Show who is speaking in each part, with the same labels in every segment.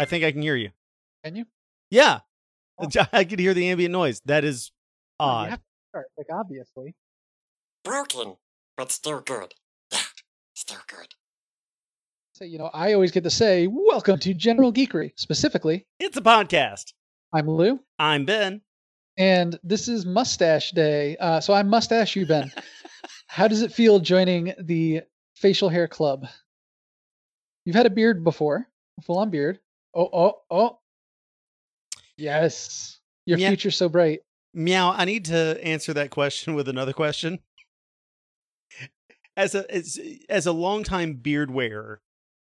Speaker 1: I think I can hear you.
Speaker 2: Can you?
Speaker 1: Yeah,
Speaker 2: Oh.
Speaker 1: I could hear the ambient noise. That is
Speaker 2: you
Speaker 1: odd.
Speaker 2: have to start, like obviously.
Speaker 3: Broken, but still good. Yeah, still good.
Speaker 2: So you know, I always get to say, "Welcome to General Geekery." Specifically,
Speaker 1: It's a podcast.
Speaker 2: I'm Lou,
Speaker 1: I'm Ben.
Speaker 2: and this is Mustache Day. Uh, so I'm Mustache you, Ben. How does it feel joining the facial hair club? You've had a beard before, a full-on beard. Oh, oh, oh. Yes, your
Speaker 1: Yeah.
Speaker 2: future's so bright.
Speaker 1: Meow. I need to answer that question with another question. As a as, as a longtime beard wearer,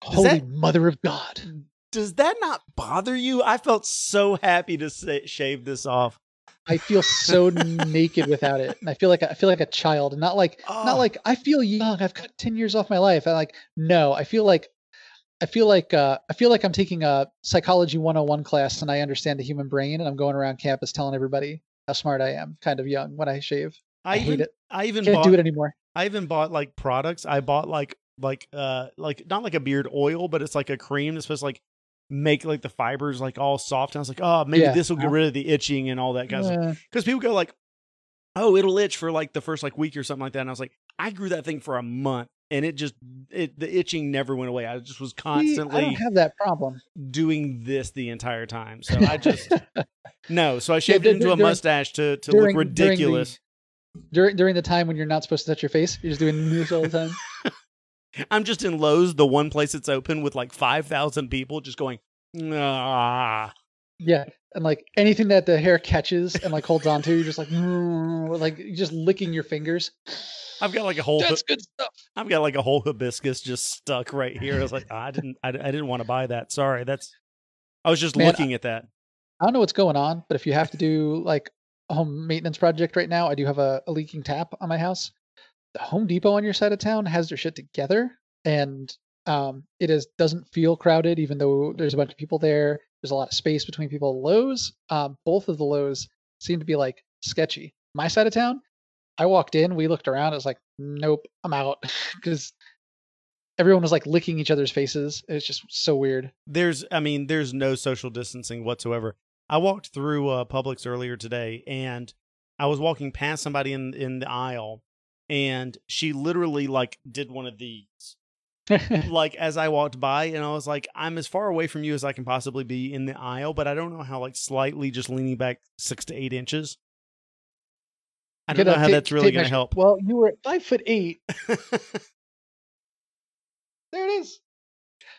Speaker 2: Holy
Speaker 1: that-
Speaker 2: Mother of God!
Speaker 1: does that not bother you? I felt so happy to say, shave this off.
Speaker 2: I feel so naked without it, and I feel like I feel like a child, and not like
Speaker 1: Oh.
Speaker 2: not like I feel young. I've cut ten years off my life. I like no. I feel like I feel like uh, I feel like I'm taking a psychology 101 class, and I understand the human brain, and I'm going around campus telling everybody how smart I am. Kind of young when I shave. I,
Speaker 1: I,
Speaker 2: hate
Speaker 1: even,
Speaker 2: it.
Speaker 1: I even
Speaker 2: Can't
Speaker 1: bought,
Speaker 2: do it anymore.
Speaker 1: I even bought like products. I bought like like uh like not like a beard oil, but it's like a cream that's supposed to like make like the fibers like all soft. And I was like, oh, maybe
Speaker 2: Yeah.
Speaker 1: this will get
Speaker 2: Uh-huh.
Speaker 1: rid of the itching and all that kind of. Because people go like, oh, it'll itch for like the first like week or something like that. And I was like, I grew that thing for a month, and it just it the itching never went away. I just was
Speaker 2: see, I
Speaker 1: constantly
Speaker 2: have that problem.
Speaker 1: doing this the entire time. So I just no. So I shaved
Speaker 2: dur-
Speaker 1: it into a mustache to to
Speaker 2: during-
Speaker 1: look
Speaker 2: during the-
Speaker 1: ridiculous.
Speaker 2: during during the time when you're not supposed to touch your face, you're just doing this all the time.
Speaker 1: I'm just in Lowe's, the one place that's open with like five thousand people, just going. Ah.
Speaker 2: Yeah, and like anything that the hair catches and like holds onto, you're just like like you're just licking your fingers.
Speaker 1: I've got like a whole.
Speaker 2: That's good stuff.
Speaker 1: I've got like a whole hibiscus just stuck right here. I was like, I didn't, I, I didn't want to buy that. Sorry, that's. I was just
Speaker 2: Man,
Speaker 1: looking at that.
Speaker 2: I don't know what's going on, but if you have to do like a home maintenance project right now, I do have a, a leaking tap on my house. The Home Depot on your side of town has their shit together, and um, it is doesn't feel crowded, even though there's a bunch of people there. There's a lot of space between people. Lowe's, um, both of the Lowe's seem to be like sketchy. My side of town, I walked in, we looked around, it was like, nope, I'm out because everyone was like licking each other's faces. It's just so weird.
Speaker 1: There's, I mean, there's no social distancing whatsoever. I walked through uh, Publix earlier today, and I was walking past somebody in in the aisle, and she literally like did one of these. like as I walked by, and I was like, I'm as far away from you as I can possibly be in the aisle, but I don't know how like slightly just leaning back six to eight inches. I don't
Speaker 2: Get
Speaker 1: know
Speaker 2: a
Speaker 1: how
Speaker 2: tape-
Speaker 1: that's really going to help.
Speaker 2: Well, you were five foot eight. There it is.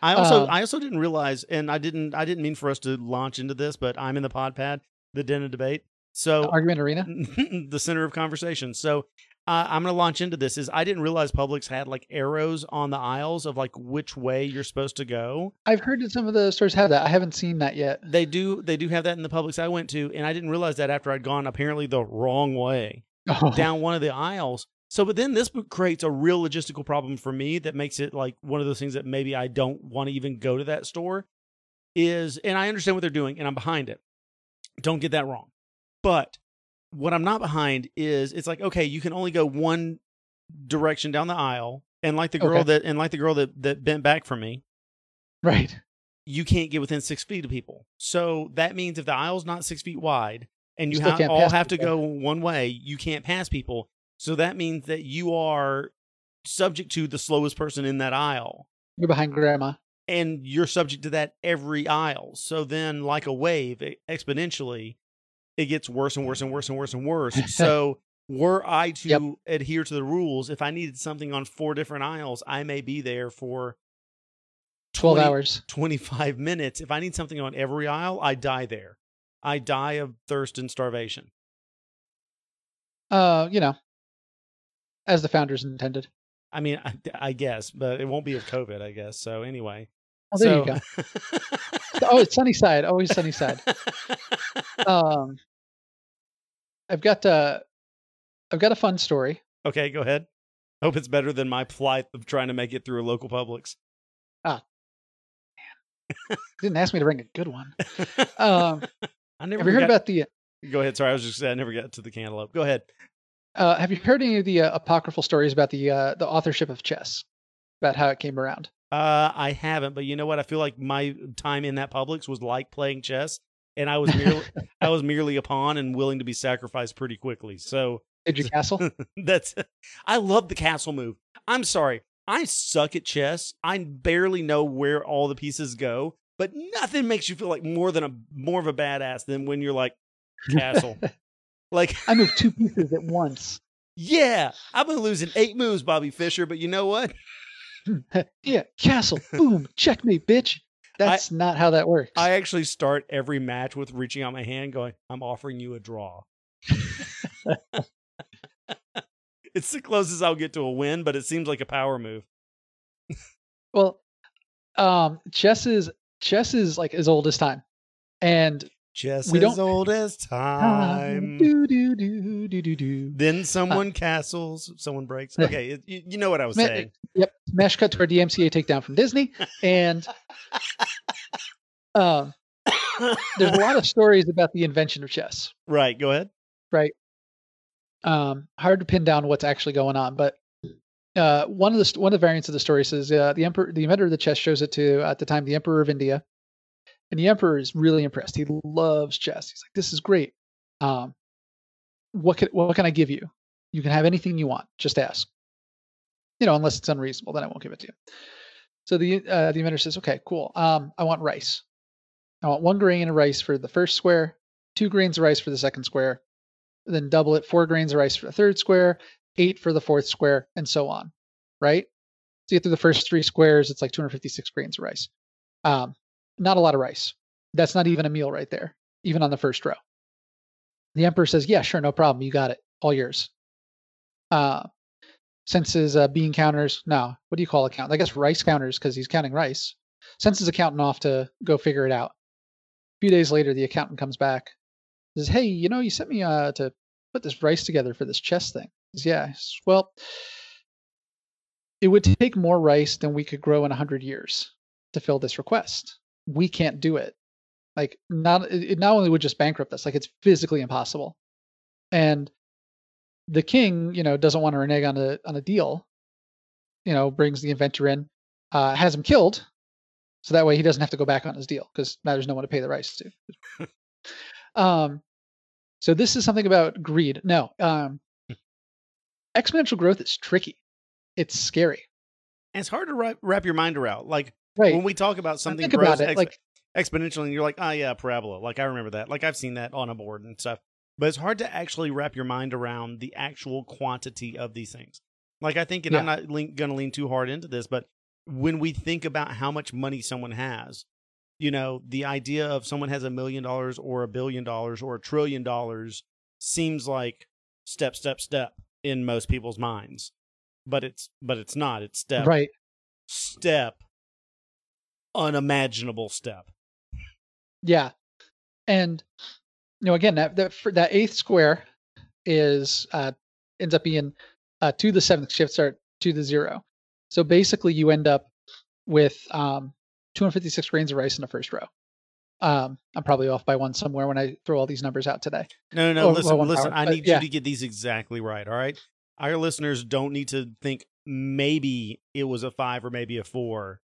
Speaker 1: I also
Speaker 2: Um,
Speaker 1: I also didn't realize, and I didn't I didn't mean for us to launch into this, but I'm in the pod pad, the den of debate. So
Speaker 2: Argument arena.
Speaker 1: the center of conversation. So uh, I'm going to launch into this. Is I didn't realize Publix had like arrows on the aisles of like which way you're supposed to go.
Speaker 2: I've heard that some of the stores have that. I haven't seen that yet.
Speaker 1: They do they do have that in the Publix I went to, and I didn't realize that after I'd gone apparently the wrong way
Speaker 2: Oh,
Speaker 1: down one of the aisles. So, but then this creates a real logistical problem for me that makes it like one of those things that maybe I don't want to even go to that store. Is and I understand what they're doing, and I'm behind it. Don't get that wrong. But what I'm not behind is it's like okay, you can only go one direction down the aisle, and like the girl
Speaker 2: Okay.
Speaker 1: that and like the girl that that bent back from me,
Speaker 2: right.
Speaker 1: you can't get within six feet of people. So that means if the aisle's not six feet wide and
Speaker 2: You
Speaker 1: you, ha- all have to go one way, you can't pass people. So that means that you are subject to the slowest person in that aisle.
Speaker 2: You're behind grandma.
Speaker 1: And you're subject to that every aisle. So then, like a wave, exponentially, it gets worse and worse and worse and worse and worse. so, were I to
Speaker 2: Yep.
Speaker 1: adhere to the rules, if I needed something on four different aisles, I may be there for
Speaker 2: 12
Speaker 1: 20
Speaker 2: hours.
Speaker 1: 25 minutes. If I need something on every aisle, I die there. I die of thirst and starvation.
Speaker 2: Uh, you know, as the founders intended.
Speaker 1: I mean, I, I guess, but it won't be of COVID, I guess. So anyway.
Speaker 2: Oh, there
Speaker 1: so,
Speaker 2: you go. Oh, it's sunny side. Always sunny side. Um, I've got uh, I've got a fun story.
Speaker 1: okay, go ahead. Hope it's better than my plight of trying to make it through a local Publix.
Speaker 2: Ah, didn't ask me to bring a good one. Um,
Speaker 1: I never
Speaker 2: have you heard
Speaker 1: got-
Speaker 2: about the?
Speaker 1: Go ahead. Sorry, I was just saying I never got to the cantaloupe. Go ahead.
Speaker 2: Uh, have you heard any of the uh, apocryphal stories about the uh, the authorship of chess? About how it came around?
Speaker 1: Uh, I haven't, but you know what? I feel like my time in that Publix was like playing chess, and I was merely I was merely a pawn and willing to be sacrificed pretty quickly. So
Speaker 2: Did you castle?
Speaker 1: that's I love the castle move. I'm sorry, I suck at chess. I barely know where all the pieces go, but nothing makes you feel like more than a more of a badass than when you're like castle. like
Speaker 2: I move two pieces at once.
Speaker 1: yeah, I've been losing eight moves, Bobby Fischer, but you know what?
Speaker 2: yeah, castle. Boom. Checkmate, bitch. That's not how that works.
Speaker 1: I actually start every match with reaching out my hand, going, "I'm offering you a draw." it's the closest I'll get to a win, but it seems like a power move.
Speaker 2: well, um, chess is chess is like as old as time, and
Speaker 1: Chess
Speaker 2: We
Speaker 1: as
Speaker 2: don't-
Speaker 1: old as time.
Speaker 2: do do do do do do.
Speaker 1: Then someone castles, someone breaks. Okay, it, you, you know what I was
Speaker 2: Ma-
Speaker 1: saying.
Speaker 2: Yep. Smash cut to our DMCA takedown from Disney, and um, there's a lot of stories about the invention of chess.
Speaker 1: right, go ahead.
Speaker 2: right? Um, hard to pin down what's actually going on, but uh, one of the one of the variants of the story says uh, the emperor, the inventor of the chess, shows it to at the time the emperor of India, and the emperor is really impressed. He loves chess. He's like, "This is great. Um, what can what can I give you? You can have anything you want. Just ask. You know, unless it's unreasonable, then I won't give it to you." So the uh, the inventor says, "Okay, cool. Um, I want rice. I want one grain of rice for the first square, two grains of rice for the second square, then double it four grains of rice for the third square, eight for the fourth square, and so on. Right? So you get through the first three squares, it's like 256 grains of rice. Um, not a lot of rice. That's not even a meal right there, even on the first row. The emperor says, "Yeah, sure, no problem. You got it. All yours." Uh, senses uh, bean counters. No, what do you call a count? I guess rice counters because he's counting rice. Sends his accountant off to go figure it out. A few days later, the accountant comes back says, "Hey, you know, you sent me uh, to put this rice together for this chess thing." Says, yeah. Says, well, it would take more rice than we could grow in hundred years to fill this request. We can't do it. Like, not it not only would just bankrupt us, like it's physically impossible. And the king, you know, doesn't want to renege on a on a deal. You know, brings the inventor in, uh, has him killed, so that way he doesn't have to go back on his deal because now there's no one to pay the rice to. Um, so this is something about greed. No, um, exponential growth is tricky. It's scary,
Speaker 1: And it's hard to wrap, wrap your mind around. Like
Speaker 2: right?
Speaker 1: when we talk about something
Speaker 2: think
Speaker 1: grows
Speaker 2: about it,
Speaker 1: ex-
Speaker 2: like-
Speaker 1: exponentially, and you're like, oh yeah, parabola. Like I remember that. Like I've seen that on a board and stuff. But it's hard to actually wrap your mind around the actual quantity of these things. Like I think, and I'm not lean, going to lean too hard into this, but when we think about how much money someone has, you know, the idea of someone has a million dollars or a billion dollars or a trillion dollars seems like step, step, step in most people's minds. But it's but it's not. It's step
Speaker 2: right.
Speaker 1: step, unimaginable step.
Speaker 2: Yeah, and you know, again, that that for that eighth square is uh, ends up being uh, to the seventh shift start to the zero. So basically, you end up with um, 256 grains of rice in the first row. Um, I'm probably off by one somewhere when I throw all these numbers out today.
Speaker 1: No, no, no.
Speaker 2: Or-
Speaker 1: listen,
Speaker 2: one
Speaker 1: listen. I
Speaker 2: but
Speaker 1: need
Speaker 2: yeah.
Speaker 1: you to get these exactly right. All right. Our listeners don't need to think maybe it was a five or maybe a four.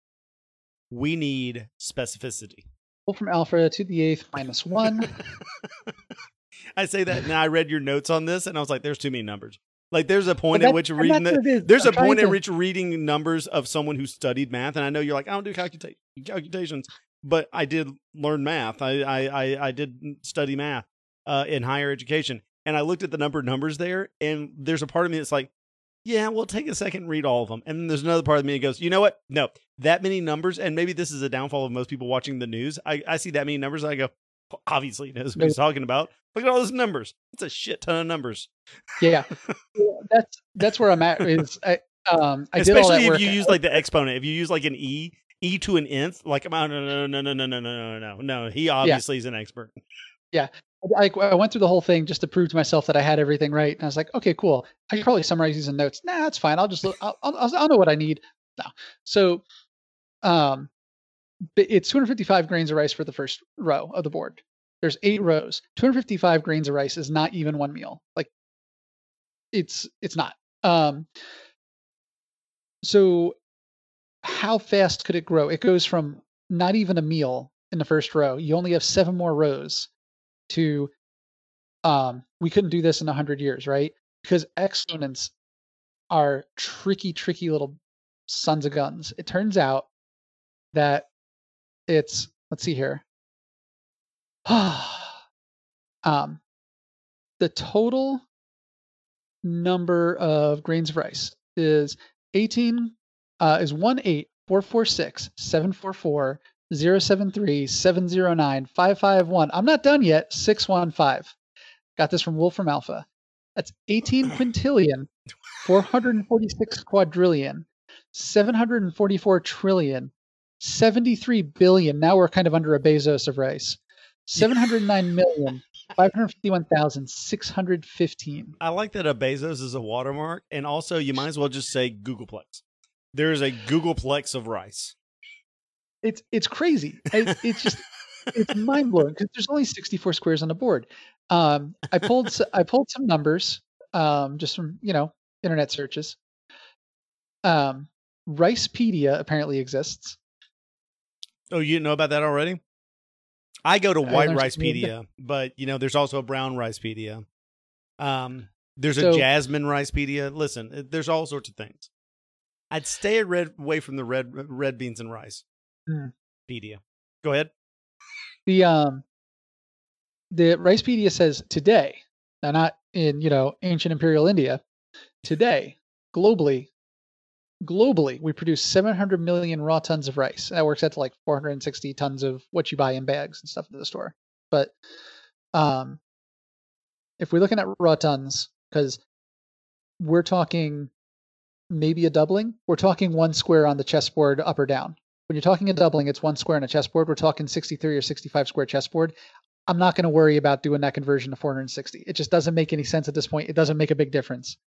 Speaker 1: We need specificity.
Speaker 2: Pull from alpha to the eighth minus one.
Speaker 1: I say that now. I read your notes on this, and I was like, "There's too many numbers." Like, there's a point at which reading the,
Speaker 2: what it is.
Speaker 1: there's
Speaker 2: I'm
Speaker 1: a point
Speaker 2: trying
Speaker 1: at which reading numbers of someone who studied math, and I know you're like, I don't do calculate calculations, but I did learn math. I I I, I did study math uh, in higher education, and I looked at the number of numbers there, and there's a part of me that's like, yeah, we'll take a second and read all of them, and then there's another part of me that goes, you know what? No, that many numbers, and maybe this is a downfall of most people watching the news. I I see that many numbers, and I go, well, obviously he knows what he's talking about. Look at all those numbers. It's a shit ton of numbers.
Speaker 2: yeah, Yeah, that's that's where I'm at. Is I um I
Speaker 1: Especially if you use like the exponent. If you use like an e, e to an nth, like oh, no, no, no, no, no, no, no, no, no, no. He obviously is an expert.
Speaker 2: I, I went through the whole thing just to prove to myself that I had everything right, and I was like, okay, cool. I could probably summarize these in notes. Nah, that's fine. I'll just look. I'll, I'll, I'll know what I need. No, so um, it's 255 grains of rice for the first row of the board. There's eight rows. 255 grains of rice is not even one meal. Like, it's it's not. Um, so how fast could it grow? It goes from not even a meal in the first row. You only have seven more rows to um we couldn't do this in a hundred years, right? Because exponents are tricky, tricky little sons of guns. It turns out that it's let's see here. um the total number of grains of rice is 18 uh, is 1 8 446 744 073 709 551. I'm not done yet. 615. Got this from Wolfram Alpha. That's 18 quintillion, 446 quadrillion, 744 trillion, 73 billion. Now we're kind of under a Bezos of rice. 709 million, 551,615.
Speaker 1: I like that a Bezos is a watermark, and also you might as well just say Googolplex. There is a Googolplex of rice.
Speaker 2: It's it's crazy. It's, it's just it's mind blowing because there's only 64 squares on the board. Um, I pulled I pulled some numbers um, just from you know internet searches. Um, Ricepedia apparently exists.
Speaker 1: Oh, you know about that already? I go to white
Speaker 2: learned something new
Speaker 1: Ricepedia, but you know, there's also a brown Ricepedia. Um, there's a
Speaker 2: So-
Speaker 1: jasmine Ricepedia. Listen, there's all sorts of things. I'd stay red, away from the red red beans and rice.
Speaker 2: Mm.
Speaker 1: Pedia. Go ahead.
Speaker 2: The um the Ricepedia says today, now not in you know ancient imperial India, today globally, globally we produce 700 million raw tons of rice. That works out to like 460 tons of what you buy in bags and stuff at the store. But um, if we're looking at raw tons, because we're talking maybe a doubling, we're talking one square on the chessboard up or down. When you're talking a doubling, it's one square on a chessboard. We're talking 63 or 65 square chessboard. I'm not going to worry about doing that conversion to 460. It just doesn't make any sense at this point. It doesn't make a big difference.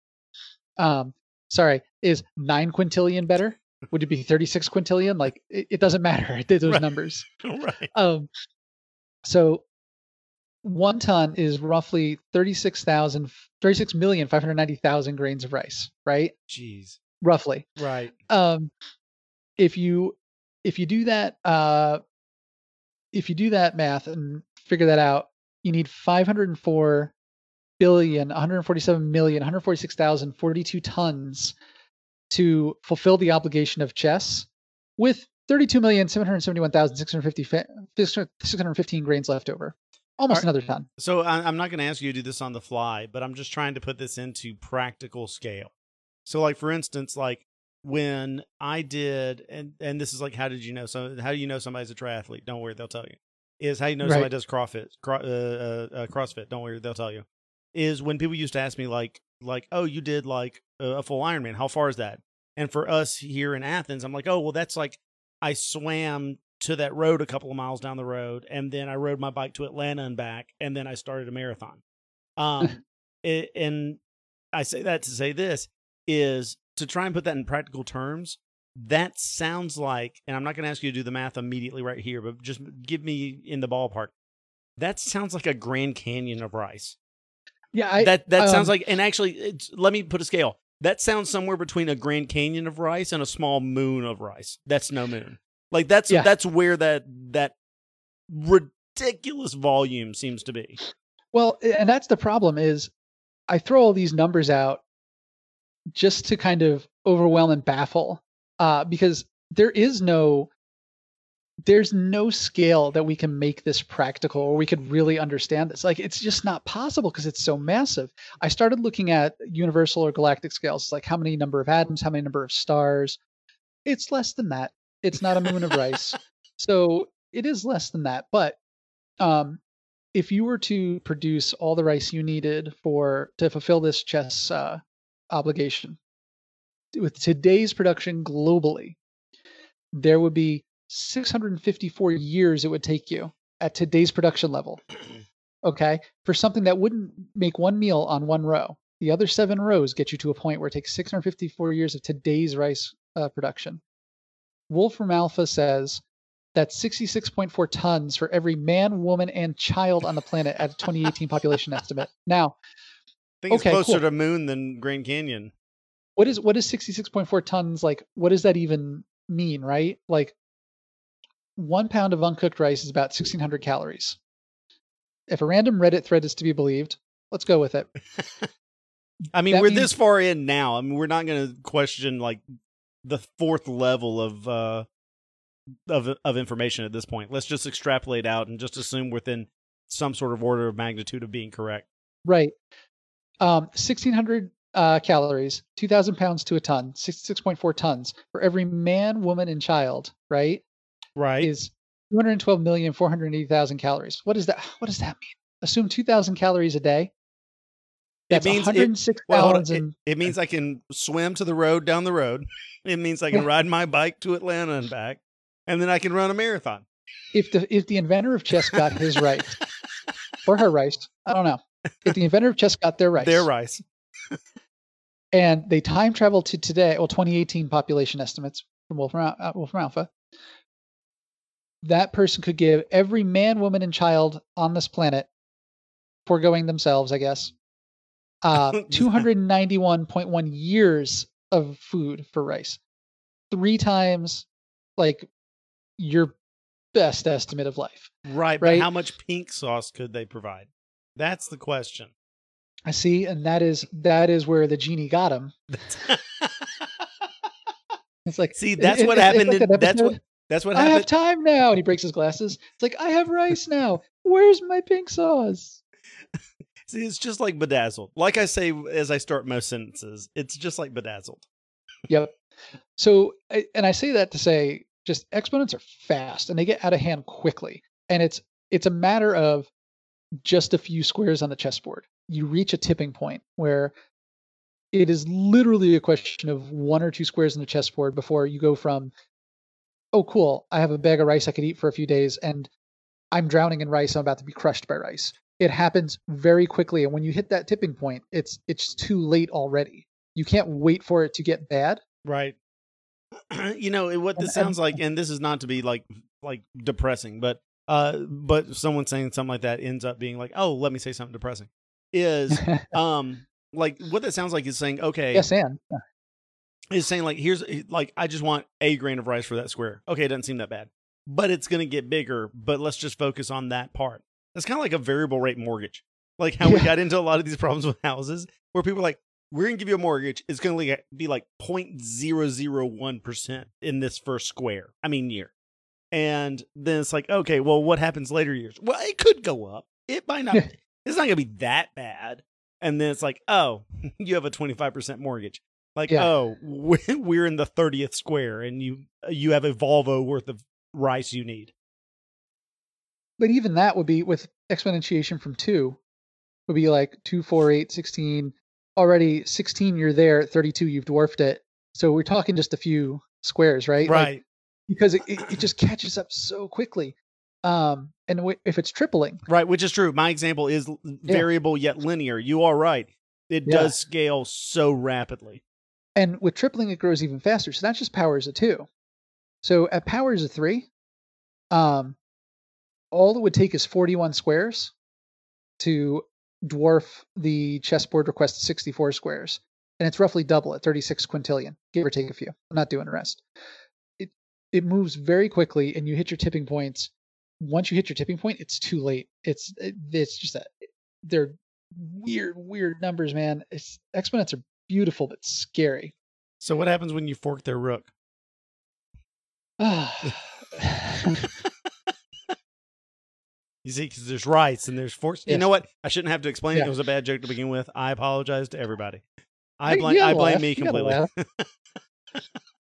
Speaker 2: Um, sorry, is nine quintillion better? Would it be 36 quintillion? Like it, it doesn't matter. Those
Speaker 1: Right.
Speaker 2: numbers.
Speaker 1: right.
Speaker 2: Um, so one ton is roughly 36,000, 36,590,000 grains of rice, right?
Speaker 1: Jeez.
Speaker 2: Roughly.
Speaker 1: Right.
Speaker 2: Um, if you if you do that uh, if you do that math and figure that out, you need 504 billion, 147 million, 146,042 tons to fulfill the obligation of chess with 32,771,615 grains left over. Almost
Speaker 1: Alright.
Speaker 2: another ton.
Speaker 1: So I'm not going to ask you to do this on the fly, but I'm just trying to put this into practical scale. So, like for instance, like when I did, and and this is like, how did you know? So, how do you know somebody's a triathlete? Don't worry, they'll tell you. Is how you know
Speaker 2: Right.
Speaker 1: somebody does CrossFit, cro- uh, uh, uh, CrossFit. Don't worry, they'll tell you. Is when people used to ask me like, like, oh, you did like a, a full Ironman. How far is that? And for us here in Athens, I'm like, oh, well, that's like I swam to that road a couple of miles down the road, and then I rode my bike to Atlanta and back, and then I started a marathon. Um, it, and I say that to say this is to try and put that in practical terms. That sounds like, and I'm not going to ask you to do the math immediately right here, but just give me in the ballpark. That sounds like a Grand Canyon of rice.
Speaker 2: Yeah, I,
Speaker 1: that that sounds
Speaker 2: um,
Speaker 1: like, and actually, it's, let me put a scale. That sounds somewhere between a Grand Canyon of rice and a small moon of rice. That's no moon. Like that's
Speaker 2: Yeah.
Speaker 1: that's where that that ridiculous volume seems to be.
Speaker 2: Well, and that's the problem is I throw all these numbers out just to kind of overwhelm and baffle uh, because there is no there's no scale that we can make this practical or we could really understand this. Like it's just not possible because it's so massive. I started looking at universal or galactic scales like how many number of atoms how many number of stars. It's less than that. It's not a moon of rice. So it is less than that but um if you were to produce all the rice you needed for to fulfill this chess uh, obligation. With today's production globally there would be 654 years it would take you at today's production level okay? For something that wouldn't make one meal on one row. The other seven rows get you to a point where it takes 654 years of today's rice uh, production. Wolfram alpha says that's 66.4 tons for every man, woman, and child on the planet at a 2018 population estimate. Now,
Speaker 1: think
Speaker 2: Okay,
Speaker 1: it's closer
Speaker 2: cool.
Speaker 1: to moon than Grand Canyon.
Speaker 2: what is what is 66.4 tons like? What does that even mean, right? Like one pound of uncooked rice is about 1600 calories. If a random Reddit thread is to be believed, let's go with it.
Speaker 1: I mean,
Speaker 2: That
Speaker 1: we're
Speaker 2: means-
Speaker 1: this far in now. I mean, we're not going to question like the fourth level of uh of of information at this point. Let's just extrapolate out and just assume within some sort of order of magnitude of being correct.
Speaker 2: Right. Um, 1600 uh, calories, 2000 pounds to a ton, 66.4 tons for every man, woman, and child, right?
Speaker 1: Right.
Speaker 2: Is 212,480,000 calories. What does that what does that mean? Assume 2000 calories a day. That's
Speaker 1: means it-
Speaker 2: 106
Speaker 1: well,
Speaker 2: pounds
Speaker 1: it,
Speaker 2: and
Speaker 1: it means I can swim to the road down the road. It means I can
Speaker 2: Yeah.
Speaker 1: ride my bike to Atlanta and back, and then I can run a marathon.
Speaker 2: if the if the inventor of chess got his right or her rice, I don't know. If the inventor of chess got their rice,
Speaker 1: Their rice.
Speaker 2: and they time traveled to today, well, 2018 population estimates from Wolfram, uh, Wolfram Alpha, that person could give every man, woman, and child on this planet, foregoing themselves, I guess, uh, 291.1 years of food for rice. Three times, like, your best estimate of life.
Speaker 1: Right. But
Speaker 2: Right.
Speaker 1: how much pink sauce could they provide? That's the question.
Speaker 2: I see, and that is that is where the genie got him. It's like
Speaker 1: See, that's
Speaker 2: it-
Speaker 1: what
Speaker 2: it's
Speaker 1: happened.
Speaker 2: like
Speaker 1: in,
Speaker 2: that
Speaker 1: that's what that's what
Speaker 2: I have time now, and he breaks his glasses. It's like I have rice now. Where's my pink sauce?
Speaker 1: See, it's just like bedazzled. Like I say as I start most sentences, it's just like bedazzled.
Speaker 2: Yep. So, and I say that to say, just exponents are fast and they get out of hand quickly, and it's it's a matter of just a few squares on the chessboard. You reach a tipping point where it is literally a question of one or two squares on the chessboard before you go from, oh, cool, I have a bag of rice I could eat for a few days, and I'm drowning in rice. I'm about to be crushed by rice. It happens very quickly, and when you hit that tipping point, it's it's too late already. You can't wait for it to get bad.
Speaker 1: Right. you know what this sounds like, and this is not to be like like depressing, but uh, but someone saying something like that ends up being like, oh, let me say something depressing. Is um like what that sounds like is saying, okay,
Speaker 2: yes, and
Speaker 1: is saying like here's like I just want a grain of rice for that square. Okay, it doesn't seem that bad, but it's gonna get bigger. But let's just focus on that part. That's kind of like a variable rate mortgage, like how we got into a lot of these problems with houses, where people are like, "We're gonna give you a mortgage. It's gonna like, be like 0.001 percent in this first square. I mean year." And then it's like, okay, well, what happens later years? Well, it could go up. It might not. It's not gonna be that bad. And then it's like, oh, you have a 25% mortgage. Like,
Speaker 2: Yeah.
Speaker 1: oh, we- we're in the 30th square and you you have a Volvo worth of rice you need.
Speaker 2: but even that would be with exponentiation from two would be like 2 4 8 16 already 16 you're there 32 you've dwarfed it so we're talking just a few squares right Like,
Speaker 1: Right.
Speaker 2: Because it, it, just catches up so quickly um and w- if it's tripling
Speaker 1: right, which is true. My example is variable yet linear. You are right. It
Speaker 2: Yeah.
Speaker 1: does scale so rapidly.
Speaker 2: and with tripling it grows even faster so that's just powers of two so at powers of three um all it would take is 41 squares to dwarf the chessboard request to 64 squares and it's roughly double at 36 quintillion give or take a few i'm not doing the rest it it moves very quickly and you hit your tipping points once you hit your tipping point it's too late it's it's just that they're weird weird numbers man it's exponents are beautiful but scary
Speaker 1: So what happens when you fork their rook? You see, because there's rights and there's forks. You
Speaker 2: Yes.
Speaker 1: know what? I shouldn't have to explain it.
Speaker 2: Yeah.
Speaker 1: It was a bad joke to begin with. I apologize to everybody. I blame I blame
Speaker 2: laugh.
Speaker 1: me completely.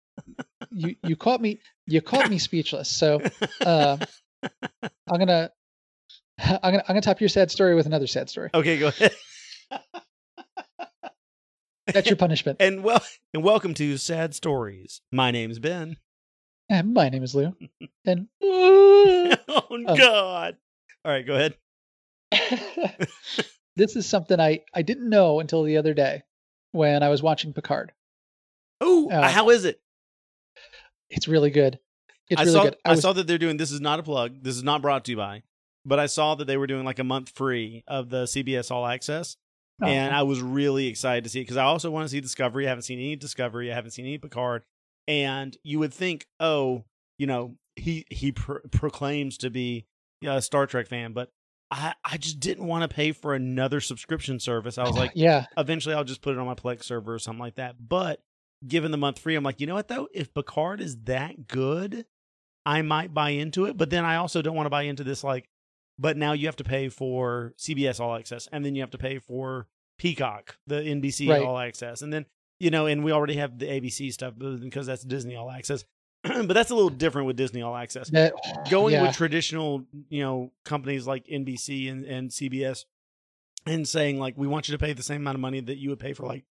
Speaker 2: you you caught me you caught me speechless. So uh, I'm gonna I'm gonna I'm gonna top your sad story with another sad story.
Speaker 1: Okay, go ahead.
Speaker 2: That's your punishment.
Speaker 1: and well and welcome to Sad Stories. My name's Ben.
Speaker 2: And my name is Lou. And
Speaker 1: oh
Speaker 2: Oh.
Speaker 1: God! All right, go ahead.
Speaker 2: this is something I I didn't know until the other day when I was watching Picard.
Speaker 1: Oh,
Speaker 2: Uh,
Speaker 1: how is it?
Speaker 2: It's really good. It's
Speaker 1: I
Speaker 2: really
Speaker 1: saw
Speaker 2: good.
Speaker 1: I,
Speaker 2: was,
Speaker 1: saw that they're doing. This is not a plug. This is not brought to you by. But I saw that they were doing like a month free of the CBS All Access,
Speaker 2: oh,
Speaker 1: and I was really excited to see it because I also want to see Discovery. I haven't seen any Discovery. I haven't seen any Picard. and you would think, oh, you know, he he pr- proclaims to be a Star Trek fan, but I I just didn't want to pay for another subscription service. I was like,
Speaker 2: yeah,
Speaker 1: eventually I'll just put it on my Plex server or something like that. But given the month free, I'm like, you know what though? If Picard is that good, I might buy into it. But then I also don't want to buy into this like, but now you have to pay for CBS All Access, and then you have to pay for Peacock, the NBC
Speaker 2: Right.
Speaker 1: All Access, and then you know, and we already have the ABC stuff because that's Disney All Access. but that's a little different with Disney All Access
Speaker 2: that,
Speaker 1: going
Speaker 2: yeah.
Speaker 1: with traditional, you know, companies like NBC and, and CBS and saying like we want you to pay the same amount of money that you would pay for like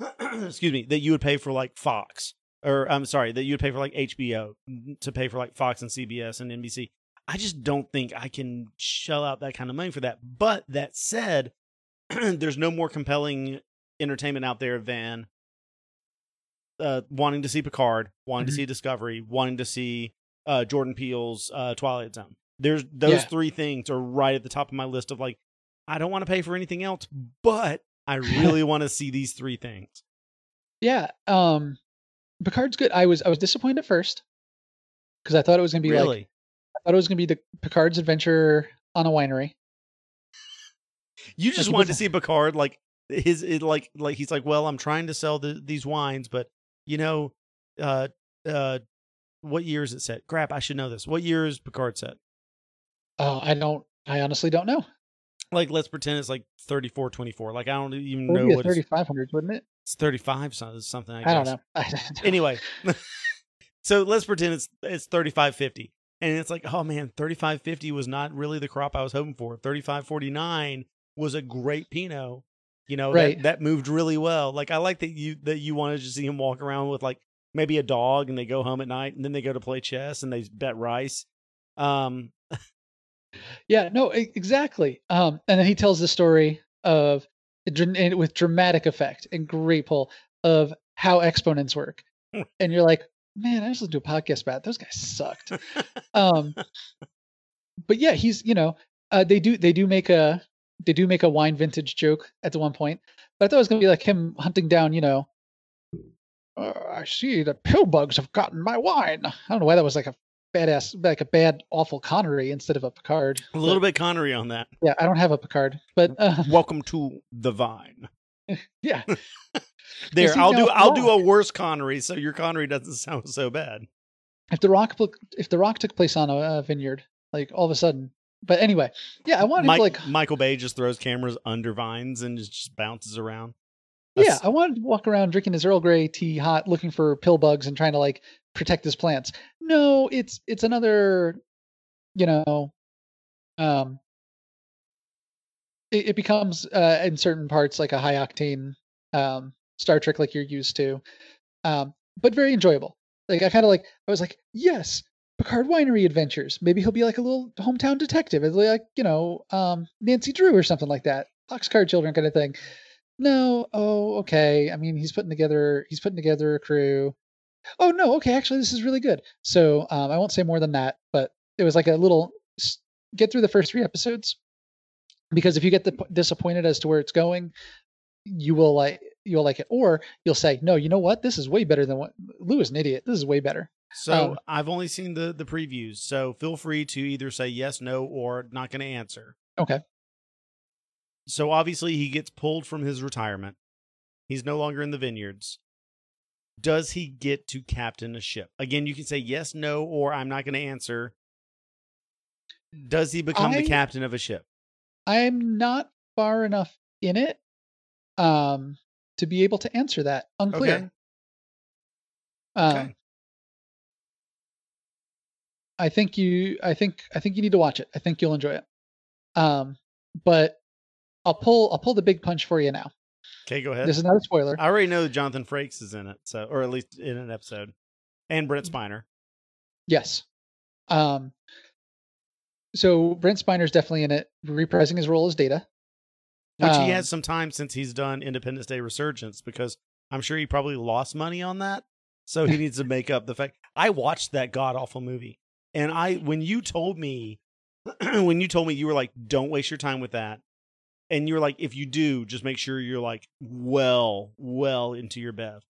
Speaker 1: excuse me, that you would pay for like Fox or I'm sorry, that you would pay for like HBO to pay for like Fox and CBS and NBC. I just don't think I can shell out that kind of money for that. But that said, there's no more compelling entertainment out there than uh, wanting to see Picard, wanting to
Speaker 2: Mhm.
Speaker 1: see Discovery, wanting to see uh, Jordan Peele's uh, Twilight Zone. There's those
Speaker 2: Yeah.
Speaker 1: three things are right at the top of my list of like, I don't want to pay for anything else, but I really want to see these three things.
Speaker 2: Yeah, um, Picard's good. I was I was disappointed at first because I thought it was gonna be like I thought it was gonna be the Picard's adventure on a winery.
Speaker 1: you just
Speaker 2: he
Speaker 1: wanted to see Picard like his it, like like he's like, well, I'm trying to sell the, these wines, but you know, uh, uh, what year is it set? Crap, I should know this. What year is Picard set?
Speaker 2: Oh, I don't. I honestly don't know.
Speaker 1: Like, let's pretend it's like 34, 24. Like, I don't even know what
Speaker 2: 3500, wouldn't it?
Speaker 1: it's 35 something. I,
Speaker 2: I, don't
Speaker 1: guess.
Speaker 2: know. I don't know.
Speaker 1: anyway so let's pretend it's it's 3550 and it's like oh man 3550 was not really the crop i was hoping for 3549 was a great pinot you know
Speaker 2: Right.
Speaker 1: that, that moved really well like i like that you that you wanted to see him walk around with like maybe a dog and they go home at night and then they go to play chess and they bet rice um
Speaker 2: Yeah, no, e- exactly. Um, and then he tells the story of and with dramatic effect and great pull of how exponents work, and you're like, man, I just listened to a podcast about it. those guys sucked. um, but yeah, he's you know, uh, they do they do make a they do make a wine vintage joke at the one point, but I thought it was gonna be like him hunting down, you know. Uh, I see that pill bugs have gotten my wine. I don't know why that was like a badass, like a bad, awful Connery instead of a Picard.
Speaker 1: a little bit connery on that
Speaker 2: Yeah, I don't have a Picard, but uh,
Speaker 1: welcome to the vine
Speaker 2: yeah,
Speaker 1: there i'll do i'll do a worse connery so your connery doesn't sound so bad
Speaker 2: if the rock if the rock took place on a, uh vineyard, like all of a sudden. But anyway, yeah, I wanted
Speaker 1: Mike,
Speaker 2: to like
Speaker 1: Michael Bay just throws cameras under vines and just, just bounces around.
Speaker 2: yeah, I wanted to walk around drinking his Earl Grey tea hot, looking for pill bugs and trying to like protect his plants. No, it's it's another, you know, um, it, it becomes uh, in certain parts like a high octane um Star Trek like you're used to, um, but very enjoyable. Like I kind of like I was like yes. Picard Winery Adventures. Maybe he'll be like a little hometown detective, like you know, um, Nancy Drew or something like that, Boxcar Children kind of thing. No, oh, okay. I mean, he's putting together he's putting together a crew. Oh no, okay. Actually, this is really good. So um, I won't say more than that, but it was like a little get through the first three episodes because if you get the, disappointed as to where it's going, you will like you'll like it, or you'll say, no, you know what? This is way better than what Lou is an idiot. This is way better.
Speaker 1: So
Speaker 2: Um,
Speaker 1: I've only seen the the previews. So feel free to either say yes, no, or not going to answer.
Speaker 2: Okay.
Speaker 1: So obviously he gets pulled from his retirement. He's no longer in the vineyards. Does he get to captain a ship? Again, you can say yes, no, or I'm not going to answer. Does he become
Speaker 2: I-
Speaker 1: the captain of a ship?
Speaker 2: I'm not far enough in it um, to be able to answer that. Unclear.
Speaker 1: Okay.
Speaker 2: Um,
Speaker 1: Okay.
Speaker 2: I think you I think I think you need to watch it. I think you'll enjoy it. Um but I'll pull I'll pull the big punch for you now.
Speaker 1: Okay, go ahead.
Speaker 2: This is not a spoiler.
Speaker 1: I already know that Jonathan Frakes is in it, so or at least in an episode, and Brent Spiner.
Speaker 2: Yes. Um so Brent Spiner's definitely in it, reprising his role as Data.
Speaker 1: Which he
Speaker 2: Um,
Speaker 1: has some time since he's done Independence Day Resurgence because I'm sure he probably lost money on that. So he needs to make up the fact. I watched that god awful movie. And I when you told me when you told me you were like, don't waste your time with that. And you're like, if you do, just make sure you're like well, well into your Bev.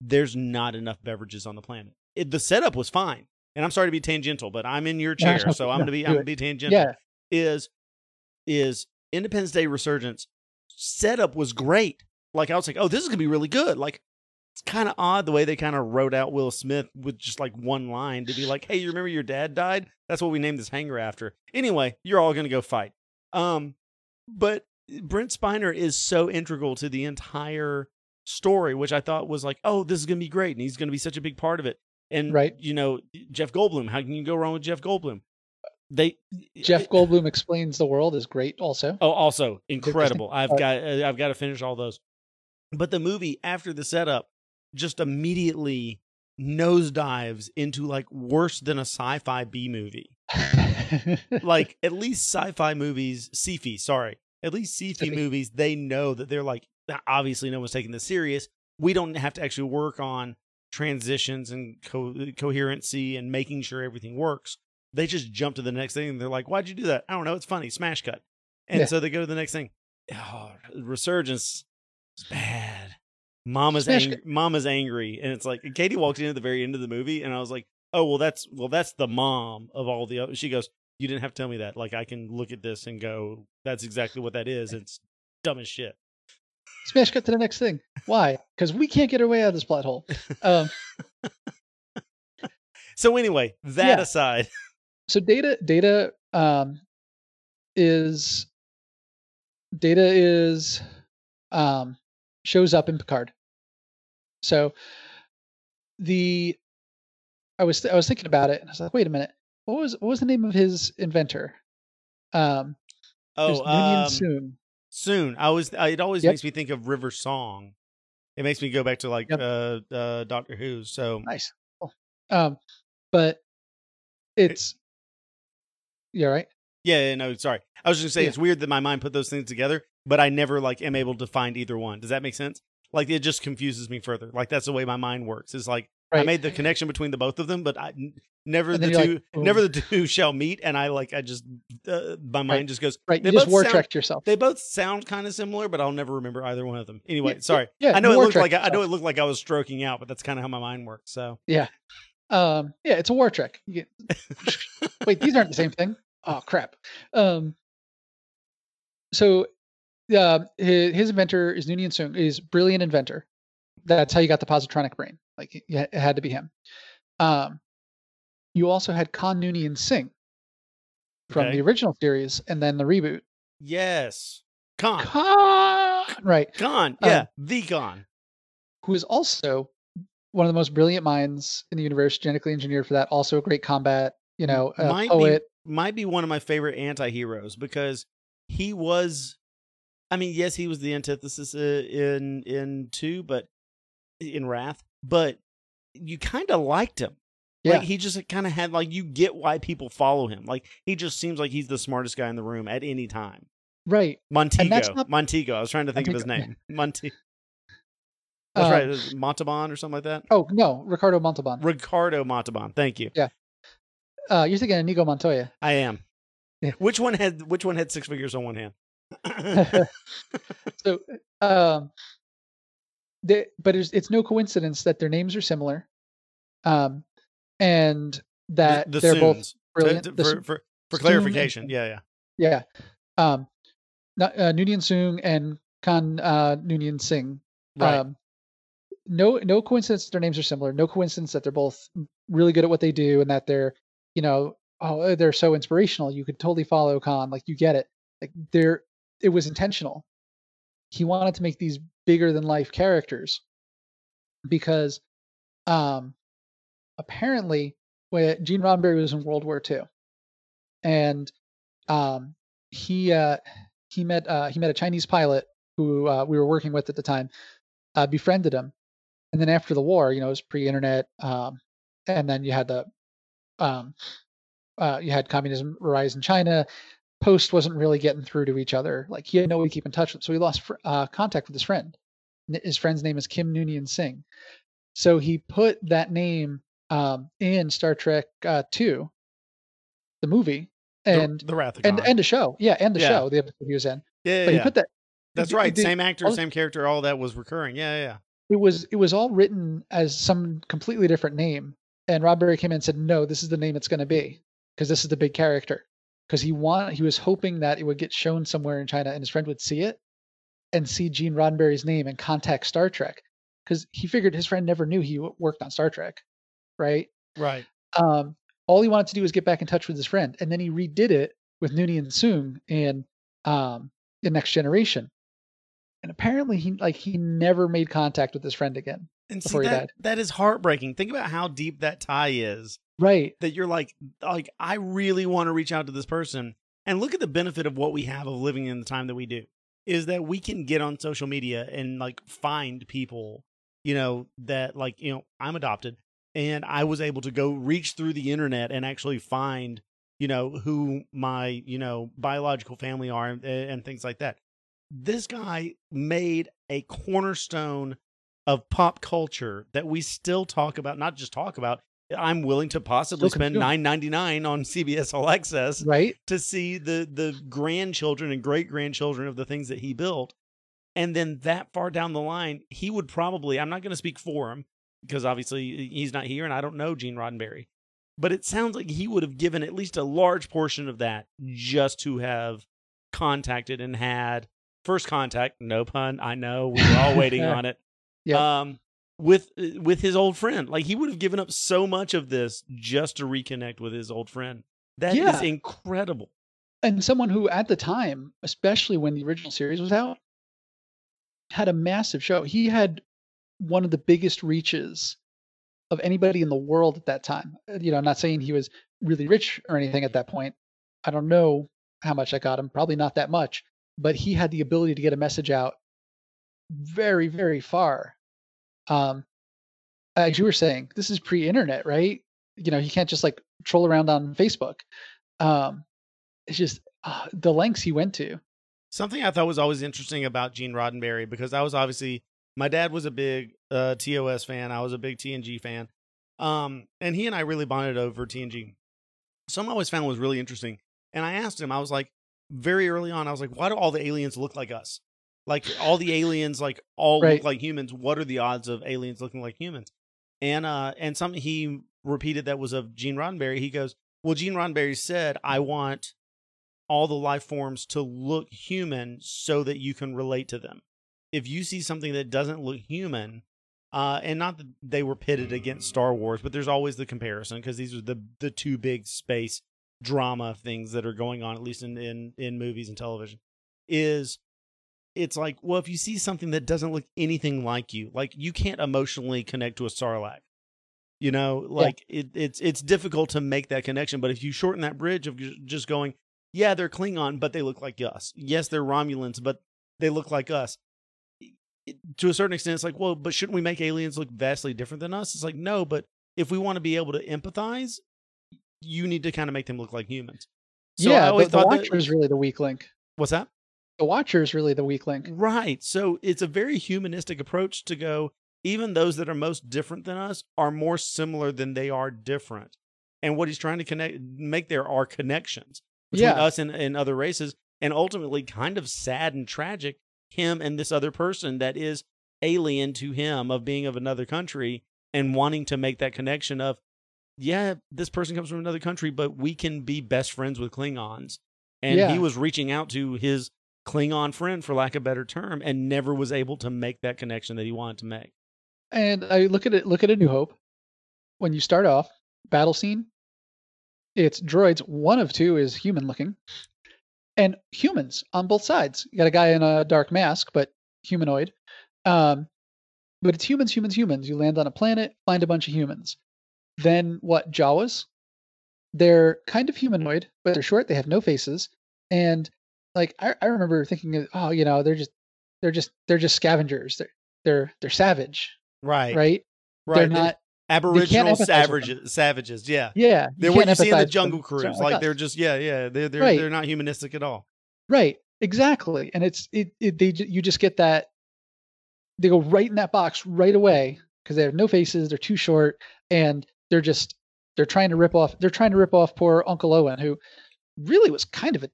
Speaker 1: there's not enough beverages on the planet. It, the setup was fine, and I'm sorry to be tangential, but I'm in your chair, so I'm
Speaker 2: No,
Speaker 1: gonna be I'm gonna be tangential.
Speaker 2: Yeah.
Speaker 1: Is is Independence Day Resurgence setup was great. Like I was like, oh, this is gonna be really good. Like it's kind of odd the way they kind of wrote out Will Smith with just like one line to be like, hey, you remember your dad died? That's what we named this hangar after. Anyway, you're all gonna go fight. Um, but Brent Spiner is so integral to the entire story, which I thought was like, oh, this is gonna be great, and he's gonna be such a big part of it. And
Speaker 2: Right.
Speaker 1: you know, Jeff Goldblum. How can you go wrong with Jeff Goldblum? They
Speaker 2: Jeff Goldblum explains the world is great. Also,
Speaker 1: Oh, also incredible. I've
Speaker 2: Uh,
Speaker 1: got uh, I've got to finish all those. But the movie after the setup just immediately nosedives into like worse than a sci-fi B movie. Like at least sci-fi movies, sci-fi, sorry, at least Sci-fi. movies, they know that they're like obviously no one's taking this serious. We don't have to actually work on transitions and co- uh, coherency and making sure everything works. They just jump to the next thing and they're like, "Why'd you do that?" I don't know. It's funny. Smash cut. And
Speaker 2: Yeah.
Speaker 1: so they go to the next thing. Oh, resurgence is bad. Mama's ang- Mama's angry, and it's like Katie walked in at the very end of the movie, and I was like, "Oh, well, that's well, that's the mom of all the." Other. She goes, "You didn't have to tell me that. Like, I can look at this and go, that's exactly what that is. It's dumb as shit."
Speaker 2: smash cut to the next thing. Why? Because we can't get our way out of this plot hole. Um,
Speaker 1: So anyway, that
Speaker 2: Yeah.
Speaker 1: aside,
Speaker 2: so data data um, is data is um, shows up in Picard. So the I was I was thinking about it and I was like, wait a minute, what was what was the name of his inventor? Um,
Speaker 1: oh, um,
Speaker 2: Soon.
Speaker 1: soon. I was. I, it always
Speaker 2: Yep.
Speaker 1: makes me think of River Song. It makes me go back to like
Speaker 2: Yep.
Speaker 1: uh, uh, Doctor Who. So
Speaker 2: Nice. Cool. Um, but it's yeah, right.
Speaker 1: Yeah, yeah, no, sorry. I was just gonna say
Speaker 2: Yeah.
Speaker 1: it's weird that my mind put those things together, but I never like am able to find either one. Does that make sense? Like it just confuses me further. Like that's the way my mind works. It's like I made the connection between the both of them, but I never the two
Speaker 2: like,
Speaker 1: never the two shall meet. And I like I just uh, my mind just goes.
Speaker 2: Right.
Speaker 1: They
Speaker 2: You just
Speaker 1: both
Speaker 2: war
Speaker 1: sound-
Speaker 2: tracked yourself.
Speaker 1: They both sound kind of similar, but I'll never remember either one of them. Anyway,
Speaker 2: Yeah,
Speaker 1: sorry.
Speaker 2: yeah,
Speaker 1: I know it looked like
Speaker 2: tracked
Speaker 1: I know it looked like I was stroking out, but that's kind of how my mind works. So yeah,
Speaker 2: Um, yeah, it's a war trick. Get, wait, these aren't the same thing. Oh crap. Um, so, uh, his, his inventor is Noonien Soong. Is brilliant inventor. That's how you got the positronic brain. Like it, it had to be him. Um, you also had Khan Noonien Singh from
Speaker 1: Okay.
Speaker 2: the original series, and then the reboot.
Speaker 1: yes, Con,
Speaker 2: Khan, right?
Speaker 1: Con,
Speaker 2: Um,
Speaker 1: yeah, the Con.
Speaker 2: Who is also one of the most brilliant minds in the universe, genetically engineered for that. Also a great combat, you know, a
Speaker 1: might
Speaker 2: poet.
Speaker 1: be might be one of my favorite anti-heroes because he was I mean, yes, he was the antithesis uh, in in 2, but in Wrath, but you kind of liked him.
Speaker 2: Yeah.
Speaker 1: Like he just kind of had like you get why people follow him. Like he just seems like he's the smartest guy in the room at any time.
Speaker 2: Right.
Speaker 1: Montego.
Speaker 2: not-
Speaker 1: Montego. I was trying to think of his
Speaker 2: Montego,
Speaker 1: name. Monte. That's
Speaker 2: Um,
Speaker 1: right. Montalban or something like that.
Speaker 2: Oh no, Ricardo Montalban.
Speaker 1: Ricardo Montalban. Thank you. Yeah.
Speaker 2: Uh, you're thinking of Inigo Montoya.
Speaker 1: I am.
Speaker 2: Yeah.
Speaker 1: Which one had which one had six figures on one hand?
Speaker 2: so, um, they, but it's, it's no coincidence that their names are similar, um, and that
Speaker 1: the, the
Speaker 2: they're both brilliant.
Speaker 1: To-
Speaker 2: The
Speaker 1: for, for, for clarification, yeah, yeah.
Speaker 2: yeah, um, not, uh, Noonien Soong and Khan uh, Noonien Singh.
Speaker 1: Right.
Speaker 2: Um, no, no coincidence their names are similar. No coincidence that they're both really good at what they do, and that they're, you know, oh, they're so inspirational. You could totally follow Khan. Like you get it. Like they're, it was intentional. He wanted to make these bigger than life characters because, um, apparently, when Gene Roddenberry was in World War II, and um, he uh, he met uh, he met a Chinese pilot who uh, we were working with at the time, uh, befriended him, and then after the war, you know, it was pre-internet, um, and then you had the um, uh, you had communism rise in China. Post wasn't really getting through to each other. Like he had no way to keep in touch with, so he lost fr- uh, contact with his friend. His friend's name is Kim Noonien Singh. So he put that name um, in Star Trek uh, Two, the movie, and
Speaker 1: the, Wrath of
Speaker 2: and and a show, yeah, and the
Speaker 1: Yeah.
Speaker 2: show, the episode he was in.
Speaker 1: yeah, yeah,
Speaker 2: But he
Speaker 1: yeah.
Speaker 2: put that.
Speaker 1: That's
Speaker 2: he-
Speaker 1: right.
Speaker 2: he-
Speaker 1: Same actor,
Speaker 2: all-
Speaker 1: same character. All that was recurring. Yeah, yeah.
Speaker 2: it was it was all written as some completely different name, and Roddenberry came in and said, "No, this is the name it's going to be because this is the big character." Because he want he was hoping that it would get shown somewhere in China, and his friend would see it and see Gene Roddenberry's name and contact Star Trek, because he figured his friend never knew he worked on Star Trek, right?
Speaker 1: Right.
Speaker 2: Um, all he wanted to do was get back in touch with his friend, and then he redid it with Noonien and Soong in um, the Next Generation. And apparently, he like he never made contact with his friend again.
Speaker 1: And see that, that is heartbreaking. Think about how deep that tie is.
Speaker 2: Right.
Speaker 1: That you're like, like I really want to reach out to this person. And look at the benefit of what we have of living in the time that we do. Is that we can get on social media and like find people, you know, that like, you know, I'm adopted and I was able to go reach through the internet and actually find, you know, who my, you know, biological family are and, and things like that. This guy made a cornerstone of pop culture that we still talk about, not just talk about. I'm willing to possibly
Speaker 2: Still
Speaker 1: spend nine ninety nine on CBS All Access
Speaker 2: Right.
Speaker 1: to see the the grandchildren and great grandchildren of the things that he built. And then that far down the line, he would probably I'm not going to speak for him because obviously he's not here and I don't know Gene Roddenberry. But it sounds like he would have given at least a large portion of that just to have contacted and had first contact, no pun, I know, we were all waiting on it.
Speaker 2: Yep.
Speaker 1: Um with with his old friend. Like he would have given up so much of this just to reconnect with his old friend. That is
Speaker 2: Yeah.
Speaker 1: incredible.
Speaker 2: and someone who at the time, especially when the original series was out, had a massive show. He had one of the biggest reaches of anybody in the world at that time. Uh, You know, I'm not saying he was really rich or anything at that point. I don't know how much I got him, probably not that much, but he had the ability to get a message out very, very far. Um, as you were saying, this is pre-internet, right? You know, you can't just like troll around on Facebook. Um, it's just uh, the lengths he went to.
Speaker 1: Something I thought was always interesting about Gene Roddenberry because I was obviously my dad was a big uh, TOS fan. I was a big TNG fan, um, and he and I really bonded over TNG. Something I always found was really interesting, and I asked him. I was like, very early on, I was like, why do all the aliens look like us? Like all the aliens, like all
Speaker 2: Right.
Speaker 1: look like humans. What are the odds of aliens looking like humans? And uh, and something he repeated that was of Gene Roddenberry. He goes, well, Gene Roddenberry said, I want all the life forms to look human so that you can relate to them. If you see something that doesn't look human, uh, and not that they were pitted against Star Wars, but there's always the comparison because these are the the two big space drama things that are going on, at least in in, in movies and television. Is it's like, well, if you see something that doesn't look anything like you, like you can't emotionally connect to a Sarlacc. You know, like it, it's it's difficult to make that connection. But if you shorten that bridge of just going, yeah, they're Klingon, but they look like us. Yes, they're Romulans, but they look like us. It- to a certain extent, it's like, well, but shouldn't we make aliens look vastly different than us? It's like, no, but if we want to be able to empathize, you need to kind of make them look like humans. So I
Speaker 2: yeah,
Speaker 1: always
Speaker 2: the, the
Speaker 1: thought
Speaker 2: Watcher
Speaker 1: that,
Speaker 2: is really the weak link.
Speaker 1: what's that?
Speaker 2: The Watcher is really the weak link.
Speaker 1: Right. So it's a very humanistic approach to go, even those that are most different than us are more similar than they are different. And what he's trying to connect, make there are connections between
Speaker 2: Yeah.
Speaker 1: us and, and other races. And ultimately, kind of sad and tragic, him and this other person that is alien to him of being of another country and wanting to make that connection of, yeah, this person comes from another country, but we can be best friends with Klingons. And
Speaker 2: Yeah.
Speaker 1: he was reaching out to his Klingon friend, for lack of a better term, and never was able to make that connection that he wanted to make.
Speaker 2: And I look at it. Look at A New Hope. When you start off battle scene, it's droids. One of two is human looking, and humans on both sides. You got a guy in a dark mask, but humanoid. Um, but it's humans, humans, humans. You land on a planet, find a bunch of humans. Then what? Jawas. They're kind of humanoid, but they're short. They have no faces, and like I, I remember thinking, oh, you know, they're just they're just they're just scavengers. They're they're they're savage,
Speaker 1: Right.
Speaker 2: right?
Speaker 1: Right.
Speaker 2: They're not.
Speaker 1: Aboriginal savages. Savages. Yeah.
Speaker 2: Yeah,
Speaker 1: They're what you see in the. Jungle Cruise.
Speaker 2: not
Speaker 1: Like they're just yeah, yeah. They're they're
Speaker 2: Right.
Speaker 1: they're not humanistic at all.
Speaker 2: right, exactly, and it's it, it they you just get that they go right in that box right away because they have no faces, they're too short, and they're just they're trying to rip off they're trying to rip off poor Uncle Owen who really was kind of a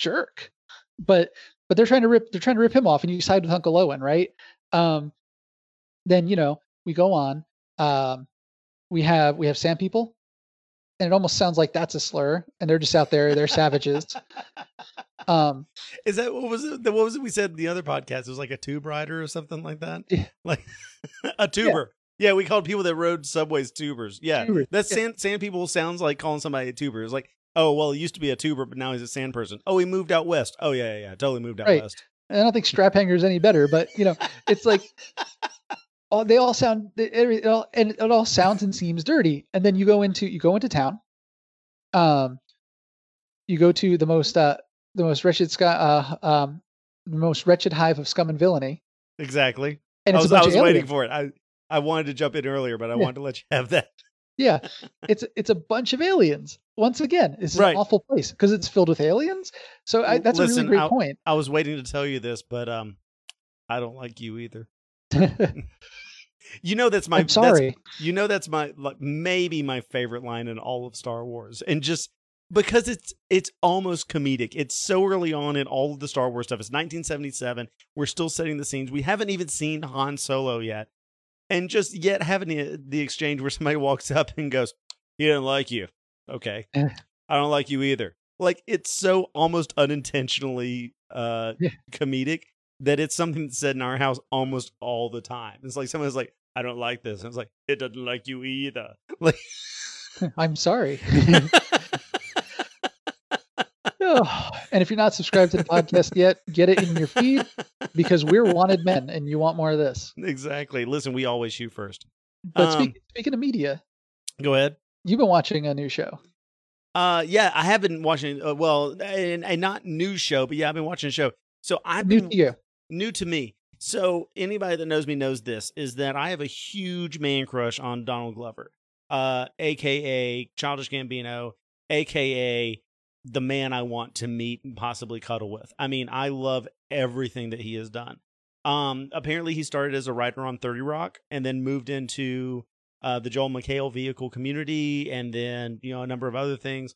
Speaker 2: jerk, but but they're trying to rip they're trying to rip him off, and you side with Uncle Owen, right? Um, then you know we go on. Um, we have we have sand people, and it almost sounds like that's a slur, and they're just out there. They're savages. Um,
Speaker 1: Is that what was it? What was it we said in the other podcast? It was like a tube rider or something like that.
Speaker 2: Yeah.
Speaker 1: Like a tuber. Yeah. we called people that rode subways tubers. Yeah,
Speaker 2: Tubers,
Speaker 1: that's
Speaker 2: yeah.
Speaker 1: sand. Sand people sounds like calling somebody a tuber. It's like, oh well, he used to be a tuber, but now he's a sand person. Oh, he moved out west. Oh yeah, yeah, yeah. totally moved out
Speaker 2: Right.
Speaker 1: west.
Speaker 2: I don't think strap hanger is any better, but you know, it's like all they all sound it, all, and it all sounds and seems dirty. And then you go into you go into town. Um, you go to the most uh the most wretched sky uh um the most wretched hive of scum and villainy,
Speaker 1: Exactly.
Speaker 2: and
Speaker 1: I
Speaker 2: it's
Speaker 1: was,
Speaker 2: a bunch
Speaker 1: I was waiting for it. I I wanted to jump in earlier, but I
Speaker 2: Yeah.
Speaker 1: wanted to let you have that.
Speaker 2: Yeah, it's it's a bunch of aliens. Once again, it's
Speaker 1: Right.
Speaker 2: an awful place because it's filled with aliens. So I, that's a really great
Speaker 1: I'll-
Speaker 2: point.
Speaker 1: I was waiting to tell you this, but um, I don't like you either. You know that's my
Speaker 2: I'm
Speaker 1: that's-
Speaker 2: sorry.
Speaker 1: you know that's my like maybe my favorite line in all of Star Wars, and just because it's it's almost comedic. It's so early on in all of the Star Wars stuff. It's 1977. We're still setting the scenes. We haven't even seen Han Solo yet, and just yet having the, the exchange where somebody walks up and goes, "He didn't like you." Okay,
Speaker 2: Eh.
Speaker 1: I don't like you either. Like it's so almost unintentionally uh
Speaker 2: Yeah.
Speaker 1: comedic that it's something that's said in our house almost all the time. It's like someone's like, I don't like this. And it's like, it doesn't like you either. Like
Speaker 2: I'm sorry. Oh, and if you're not subscribed to the podcast yet, get it in your feed because we're wanted men and you want more of this.
Speaker 1: exactly. Listen, we always shoot first.
Speaker 2: But
Speaker 1: Um,
Speaker 2: speak, speaking of media,
Speaker 1: Go ahead.
Speaker 2: You've been watching a new show.
Speaker 1: Uh yeah, I have been watching uh, well, a, a not new show, but yeah, I've been watching a show. So I've
Speaker 2: New
Speaker 1: been
Speaker 2: to you.
Speaker 1: new to me. So anybody that knows me knows this is that I have a huge man crush on Donald Glover, uh, aka Childish Gambino, aka the man I want to meet and possibly cuddle with. I mean, I love everything that he has done. Um, apparently he started as a writer on Thirty Rock and then moved into uh, the Joel McHale vehicle community, and then you know a number of other things,